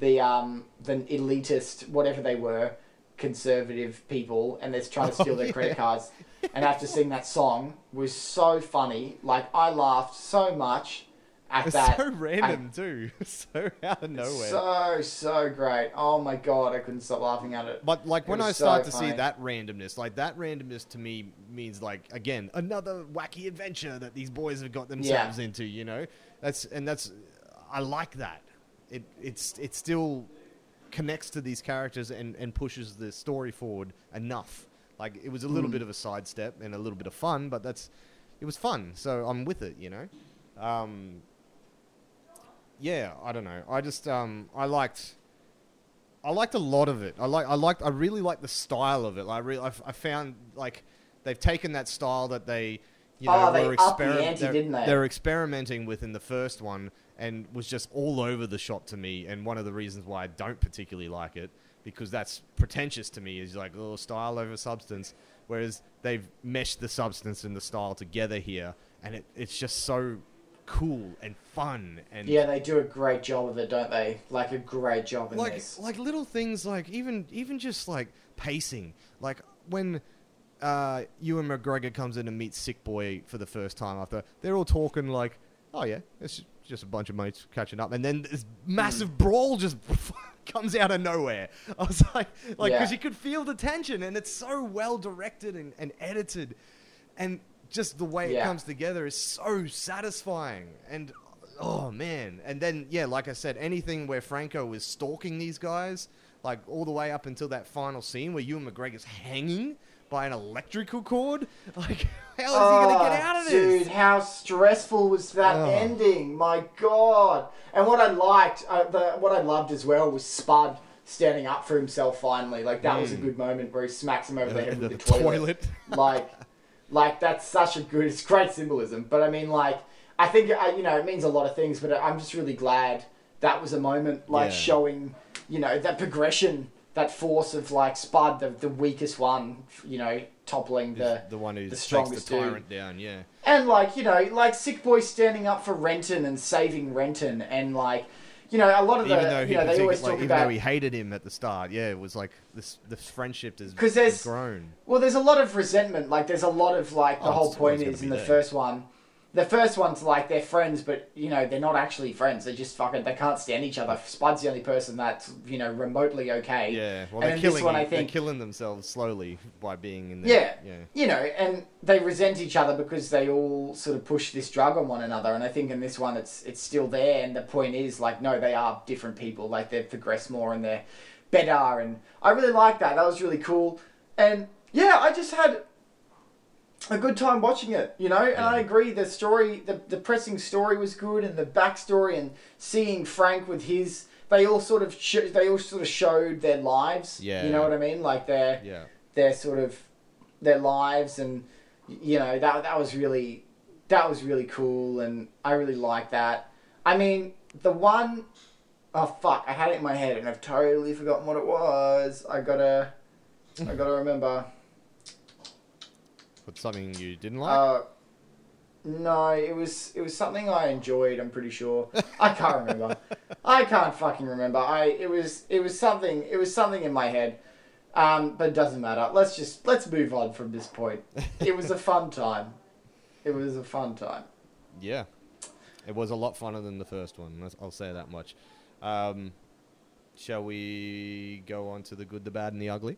the um the elitist whatever they were conservative people and they're trying to steal their yeah. credit cards and after seeing that song was so funny like I laughed so much at It's that so random too. so out of nowhere. so so great oh my god I couldn't stop laughing at it But like It when I so start to see that randomness, like that randomness to me means like again another wacky adventure that these boys have got themselves into. You know, that's and that's I like that. It it's it still connects to these characters and and pushes the story forward enough. Like it was a little bit of a sidestep and a little bit of fun, but that's it was fun. So I'm with it. You know. Um, yeah, I don't know. I just um I liked I liked a lot of it. I like I liked I really liked the style of it. I really I, I found like they've taken that style that they you know Oh, they were the ante, they're, didn't they? they're experimenting with in the first one and was just all over the shop to me and one of the reasons why I don't particularly like it because that's pretentious to me is like oh style over substance whereas they've meshed the substance and the style together here and it, it's just so cool and fun and yeah they do a great job of it don't they? Like a great job in like this. like little things like even even just like pacing. Like when uh Ewan McGregor comes in and meets Sick Boy for the first time after they're all talking like oh yeah it's just a bunch of mates catching up and then this mm. massive brawl just comes out of nowhere. I was like like because Yeah. you could feel the tension and it's so well directed and, and edited and just the way it comes together is so satisfying and oh man. And then yeah like i said anything where franco is stalking these guys like all the way up until that final scene where you ewan mcgregor's hanging by an electrical cord like how is he gonna get out of Oh, Dude, this how stressful was that Oh. ending? My God! And what I liked, uh, the what I loved as well was Spud standing up for himself finally. Like that was a Mm. good moment where he smacks him over the head with the the, toilet. toilet. like, like that's such a good, it's great symbolism. But I mean, like, I think uh, you know it means a lot of things. But I'm just really glad that was a moment like Yeah. showing, you know, that progression. That force of like Spud, the, the weakest one, you know, toppling the the one who the takes the strongest dude. tyrant down yeah and like you know, like Sick Boy standing up for Renton and saving Renton, and like you know, a lot of the even though he you know they always like, talk even about though he hated him at the start yeah it was like this this friendship has, 'Cause has there's- grown well, there's a lot of resentment. Like there's a lot of like the Oh, whole point is in the first one. The first one's like they're friends, but you know they're not actually friends. They just fucking they can't stand each other. Spud's the only person that's you know remotely okay. yeah well And they're then this killing one, I they're think- killing themselves slowly by being in Yeah. there yeah you know, and they resent each other because they all sort of push this drug on one another. And I think in this one, it's it's still there. And the point is, like, no, they are different people. Like they've progressed more and they're better. And I really like that. That was really cool. And yeah, I just had a good time watching it. You know, and I agree. The story, the the pressing story was good, and the backstory, and seeing Frank with his they all sort of sh- they all sort of showed their lives. Yeah. You know what I mean? Like their Yeah. their sort of their lives and you know that that was really that was really cool and I really like that. I mean the one oh fuck I had it in my head and I've totally forgotten what it was. I gotta I gotta remember. But something you didn't like? Uh, no, it was it was something I enjoyed. I'm pretty sure. I can't remember. I can't fucking remember. I it was it was something it was something in my head. Um, but it doesn't matter. Let's just let's move on from this point. It was a fun time. It was a fun time. yeah. It was a lot funner than the first one. I'll say that much. Um, shall we go on to the good, the bad, and the ugly?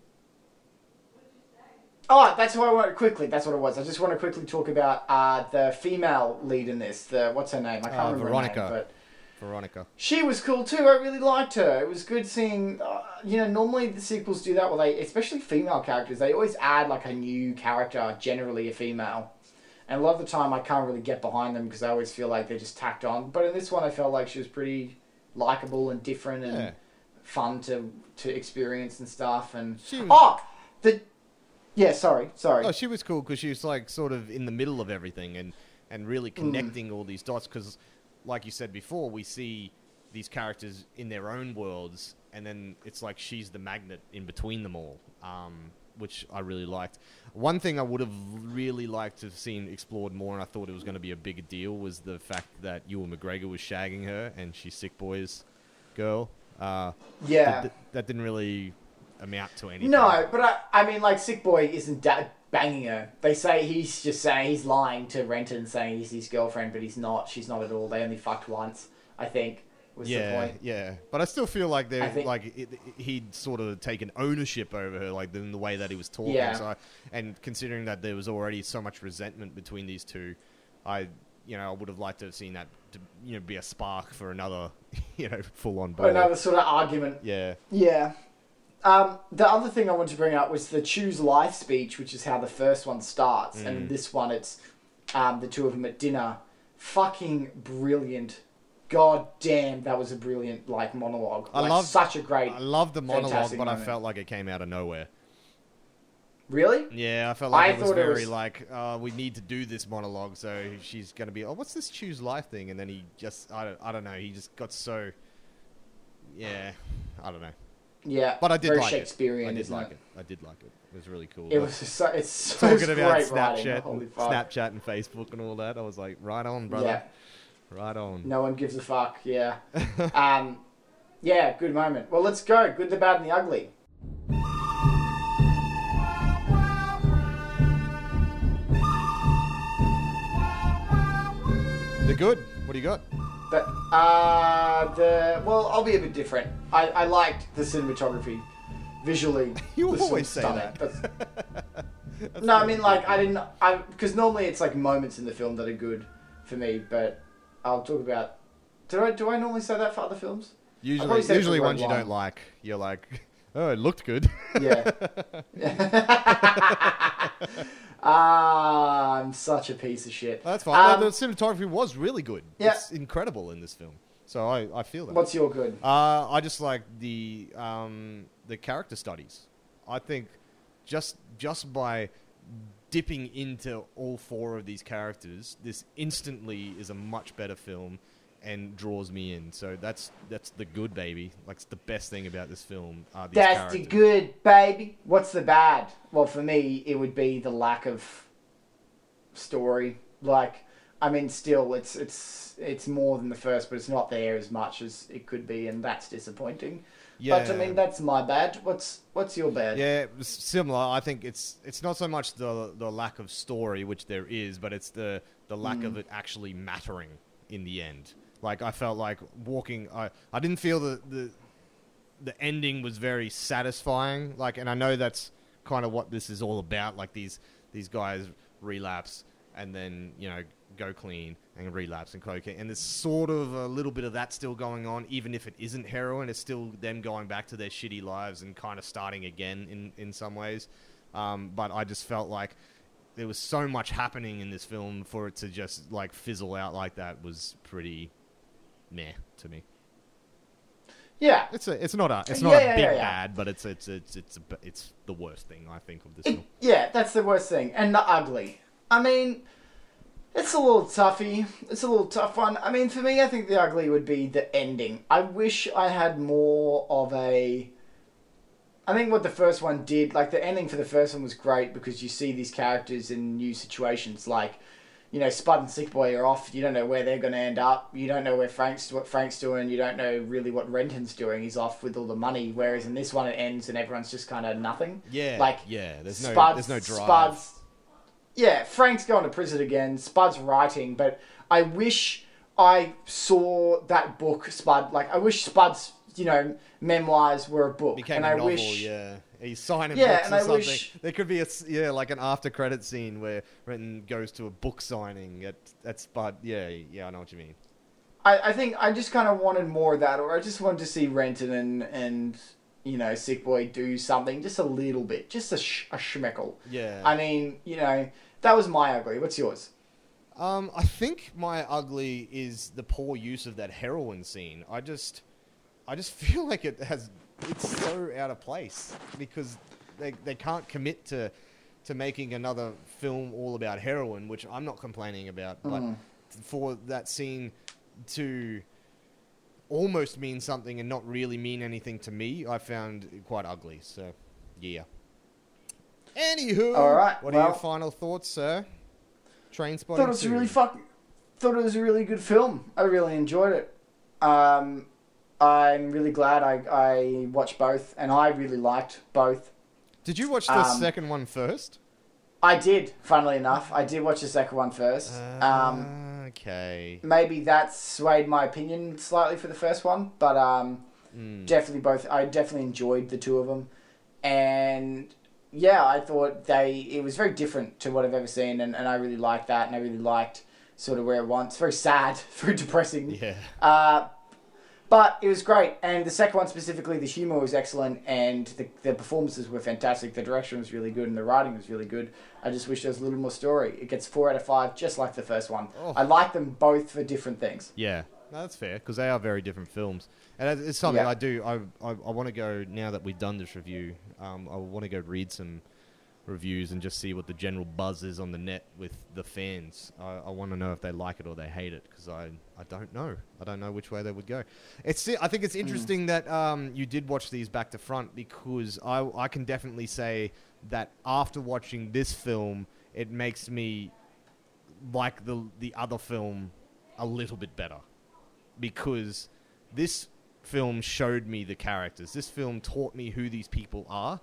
Oh, that's what I want quickly. That's what it was. I just want to quickly talk about uh, the female lead in this. The what's her name? I can't Uh, remember Veronica. name, but Veronica. She was cool too. I really liked her. It was good seeing. Uh, you know, normally the sequels do that. Well, they especially female characters. They always add like a new character, generally a female. And a lot of the time, I can't really get behind them because I always feel like they're just tacked on. But in this one, I felt like she was pretty likable and different and Yeah. fun to to experience and stuff. And She was- oh, the yeah. Sorry, sorry. Oh, she was cool because she was like sort of in the middle of everything and and really connecting all these dots. Because, like you said before, we see these characters in their own worlds, and then it's like she's the magnet in between them all, um, which I really liked. One thing I would have really liked to have seen explored more, and I thought it was going to be a bigger deal, was the fact that Ewan McGregor was shagging her, and she's Sick Boy's girl. Uh, yeah. that, that didn't really amount to anything. No, but I, I mean, like, Sick Boy isn't da- banging her. They say he's just saying he's lying to Renton, saying he's his girlfriend, but he's not. She's not at all. They only fucked once, I think, was the yeah, point. yeah. But I still feel like they think- like it, it- he'd sort of taken ownership over her, like in the way that he was talking. Yeah. So, I, and considering that there was already so much resentment between these two, I, you know, I would have liked to have seen that, to, you know, be a spark for another, you know, full on. Another sort of argument. Yeah, Yeah. Um, the other thing I wanted to bring up was the choose life speech, which is how the first one starts, and Mm. this one it's um, the two of them at dinner. Fucking brilliant. God damn, that was a brilliant like monologue. I like, loved- such a great. I love the monologue, but I felt like it came out of nowhere. Really? Yeah, I felt like I it was thought it very was- like, uh, we need to do this monologue, so she's gonna be, oh, what's this choose life thing? And then he just, I don't, I don't know, he just got so, yeah, I don't know. Yeah. But I did like Shakespearean, it. I did like it? it? I did like it. It was really cool. It was so it's so talking about great writing. Snapchat, and. Snapchat Facebook and all that. I was like, right on, brother. Yeah. Right on. No one gives a fuck. Yeah. um, yeah. Good moment. Well, let's go. Good, the bad, and the ugly. They're good. What do you got? But uh, the well, I'll be a bit different. I, I liked the cinematography, visually. You always say stunning. that. No, I mean like I didn't. I because normally it's like moments in the film that are good for me, but I'll talk about. Do I do I normally say that for other films? Usually, usually ones you don't like, you're like, oh, it looked good. Yeah. Ah, I'm such a piece of shit. That's fine. Um, the cinematography was really good. Yeah. It's incredible in this film. So I, I feel that. What's your good? Uh, I just like the um, the character studies. I think just just by dipping into all four of these characters, this instantly is a much better film and draws me in. So that's that's the good baby. Like it's the best thing about this film. These That's the good, baby. What's the bad? Well, for me, it would be the lack of story. Like, I mean, still, it's it's it's more than the first, but it's not there as much as it could be, and that's disappointing. Yeah. But I mean, that's my bad. What's what's your bad? Yeah, similar. I think it's it's not so much the the lack of story, which there is, but it's the the lack Mm. of it actually mattering in the end. Like I felt like walking. I I didn't feel the the the ending was very satisfying. Like, and I know that's kind of what this is all about. Like these these guys relapse and then you know go clean and relapse and cocaine, and there's sort of a little bit of that still going on, even if it isn't heroin. It's still them going back to their shitty lives and kind of starting again in in some ways. Um, but I just felt like there was so much happening in this film for it to just like fizzle out like that was pretty meh to me. Yeah. It's a, it's not a, it's not yeah, a big yeah, yeah. bad, but it's it's it's it's a, it's the worst thing I think of this film. Yeah, that's the worst thing. And the ugly. I mean, it's a little toughy. It's a little tough one. I mean, for me, I think the ugly would be the ending. I wish I had more of a. I think what the first one did, like the ending for the first one was great because you see these characters in new situations. Like, you know, Spud and Sick Boy are off. You don't know where they're going to end up. You don't know where Frank's what Frank's doing. You don't know really what Renton's doing. He's off with all the money. Whereas in this one, it ends and everyone's just kind of nothing. Yeah, Like, yeah. There's no Spuds, there's no drive. Spuds, yeah, Frank's going to prison again. Spud's writing, but I wish I saw that book, Spud. Like, I wish Spud's, you know, memoirs were a book. became and a I novel. wish, Yeah, he's signing Yeah, books or I something. wish- There could be a yeah, like an after credit scene where Renton goes to a book signing at at Spud. Yeah, yeah, I know what you mean. I, I think I just kind of wanted more of that, or I just wanted to see Renton and, and you know, Sick Boy do something just a little bit, just a, sh- a schmeckle. Yeah. I mean, you know, that was my ugly. What's yours? Um, I think my ugly is the poor use of that heroin scene. I just, I just feel like it has, it's so out of place because they they can't commit to, to making another film all about heroin, which I'm not complaining about, but for that scene to almost mean something and not really mean anything to me, I found it quite ugly. So, yeah. Anywho, All right, What are your final thoughts, sir? Trainspotting. thought it was really fuck. Thought it was a really good film. I really enjoyed it. Um, I'm really glad I, I watched both, and I really liked both. Did you watch the Um, second one first? I did, funnily enough, I did watch the second one first. Uh, um, okay. maybe that swayed my opinion slightly for the first one, but um, Mm. definitely both. I definitely enjoyed the two of them, and yeah, I thought they it was very different to what I've ever seen, and, and I really liked that, and I really liked sort of where it went. It's very sad, very depressing. Yeah. Uh, but it was great, and the second one specifically, the humor was excellent, and the, the performances were fantastic. The direction was really good, and the writing was really good. I just wish there was a little more story. It gets four out of five, just like the first one. Oh. I like them both for different things. Yeah. No, that's fair because they are very different films, and it's something Yeah. I do. I I, I want to go now that we've done this review. Um, I want to go read some reviews and just see what the general buzz is on the net with the fans. I, I want to know if they like it or they hate it because I, I don't know. I don't know which way they would go. It's I think it's interesting that um, you did watch these back to front because I I can definitely say that after watching this film, it makes me like the the other film a little bit better because this film showed me the characters. This film taught me who these people are,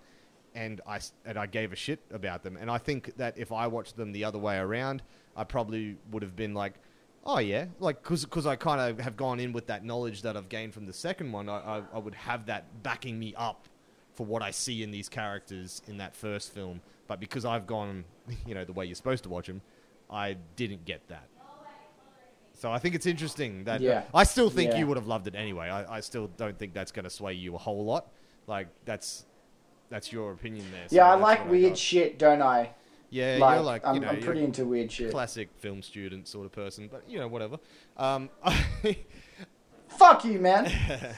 and I and I gave a shit about them. And I think that if I watched them the other way around, I probably would have been like, oh yeah, like because I kind of have gone in with that knowledge that I've gained from the second one. I, I I would have that backing me up for what I see in these characters in that first film. But because I've gone, you know, the way you're supposed to watch them, I didn't get that. So I think it's interesting that Yeah. I still think Yeah. you would have loved it anyway. I, I still don't think that's going to sway you a whole lot. Like that's that's your opinion there. so yeah, I like weird got. shit, don't I? yeah, like, you're like I'm, you know I'm pretty into weird shit. classic film student sort of person, but you know whatever. Um, Fuck you, man.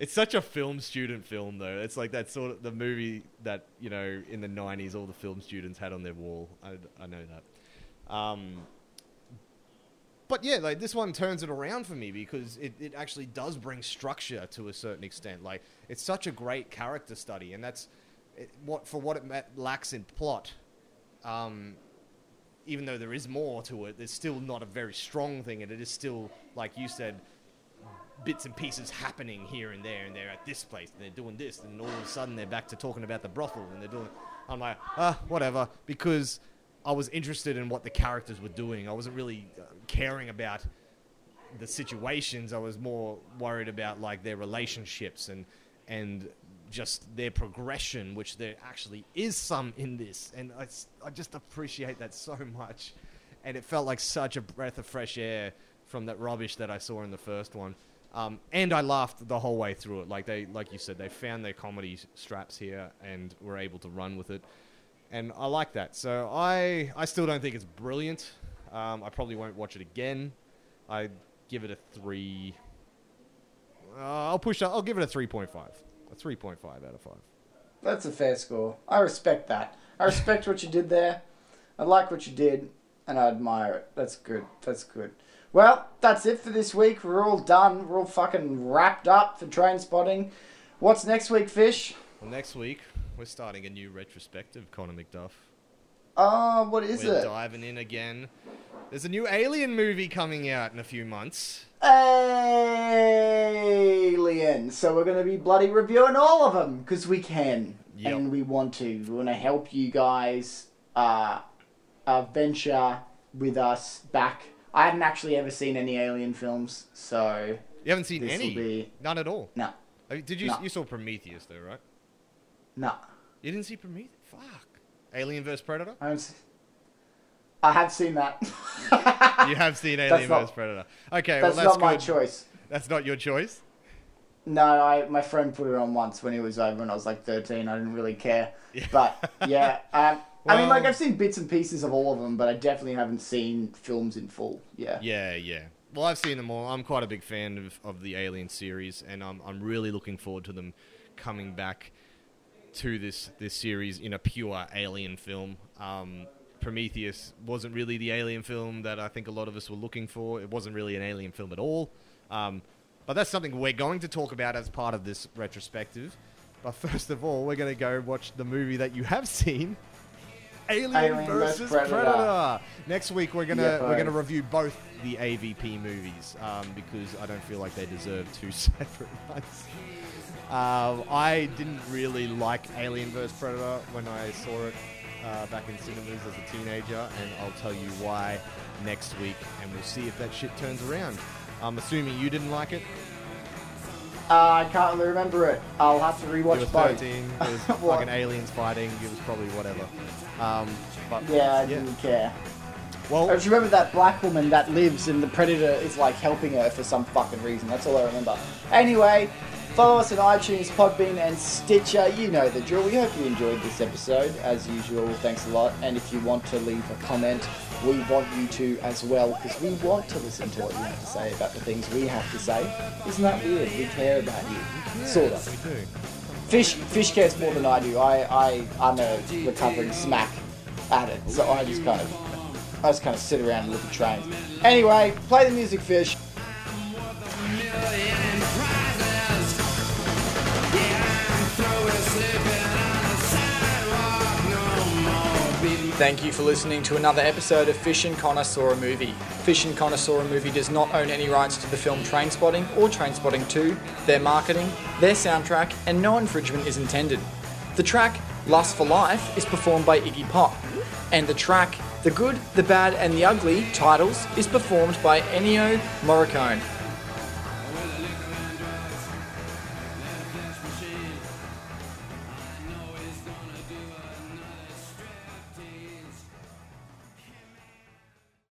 It's such a film student film, though. It's like that sort of the movie that you know in the '90s all the film students had on their wall. I, I know that. Um, but yeah, like this one turns it around for me because it, it actually does bring structure to a certain extent. Like it's such a great character study, and that's it, what for what it lacks in plot. Um, even though there is more to it, there's still not a very strong thing, and it is still, like you said, bits and pieces happening here and there, and they're at this place, and they're doing this, and all of a sudden they're back to talking about the brothel, and they're doing. I'm like, ah, whatever, because I was interested in what the characters were doing. I wasn't really uh, caring about the situations. I was more worried about like their relationships and and just their progression, which there actually is some in this, and I, I just appreciate that so much. And it felt like such a breath of fresh air from that rubbish that I saw in the first one. Um, and I laughed the whole way through it. Like they, like you said, they found their comedy straps here and were able to run with it. And I like that. So I, I still don't think it's brilliant. Um, I probably won't watch it again. I give it a three. Uh, I'll push. I'll give it a three point five. A three point five out of five. That's a fair score. I respect that. I respect what you did there. I like what you did, and I admire it. That's good. That's good. Well, that's it for this week. We're all done. We're all fucking wrapped up for trainspotting. What's next week, Fish? Well, next week we're starting a new retrospective. Connor McDuff. Oh, what is we're it? diving in again. There's a new Alien movie coming out in a few months. Alien. So we're going to be bloody reviewing all of them because we can Yep. and we want to. We want to help you guys uh, uh, venture with us back. I hadn't actually ever seen any Alien films, so You haven't seen any? be- None at all. no, Did you? No. You saw Prometheus though, right? no. You didn't see Prometheus? Fuck. Alien vs Predator. I, haven't I have seen that. You have seen Alien not- vs Predator. Okay, That's well that's not my choice. That's not your choice. No, I my friend put it on once when he was over and I was like thirteen. I didn't really care, Yeah. but yeah. Um, I mean, like I've seen bits and pieces of all of them, but I definitely haven't seen films in full. Yeah. Yeah, yeah. Well, I've seen them all. I'm quite a big fan of, of the Alien series, and I'm I'm really looking forward to them coming back to this this series in a pure Alien film. Um, Prometheus wasn't really the Alien film that I think a lot of us were looking for. It wasn't really an Alien film at all. Um, but that's something we're going to talk about as part of this retrospective. But first of all, we're going to go watch the movie that you have seen, Alien, Alien versus. Predator. Predator. Next week we're gonna Yeah, we're gonna review both the AVP movies um, because I don't feel like they deserve two separate ones. Um, I didn't really like Alien vs Predator when I saw it uh, back in cinemas as a teenager, and I'll tell you why next week, and we'll see if that shit turns around. I'm assuming you didn't like it. Uh, I can't really remember it. I'll have to rewatch. You both. 13. It was fucking aliens fighting. It was probably whatever. Um, but Yeah, I didn't care. Well, I just remember that black woman that lives and the predator is like helping her for some fucking reason. That's all I remember. Anyway, follow us on iTunes, Podbean, and Stitcher. You know the drill. We hope you enjoyed this episode. As usual, thanks a lot. And if you want to leave a comment, we want you to as well because we want to listen to what you have to say about the things we have to say. Isn't that weird? We care about you. Sort of. we do. Fish, fish cares more than I do. I, I, I'm a recovering smack at it, so I just kind of, I just kind of sit around and look at trains. Anyway, play the music, Fish. Thank you for listening to another episode of Fish and a Movie. Fish and a Movie does not own any rights to the film Trainspotting or Trainspotting 2, their marketing, their soundtrack, and no infringement is intended. The track Lust for Life is performed by Iggy Pop, and the track The Good, the Bad, and the Ugly titles is performed by Ennio Morricone.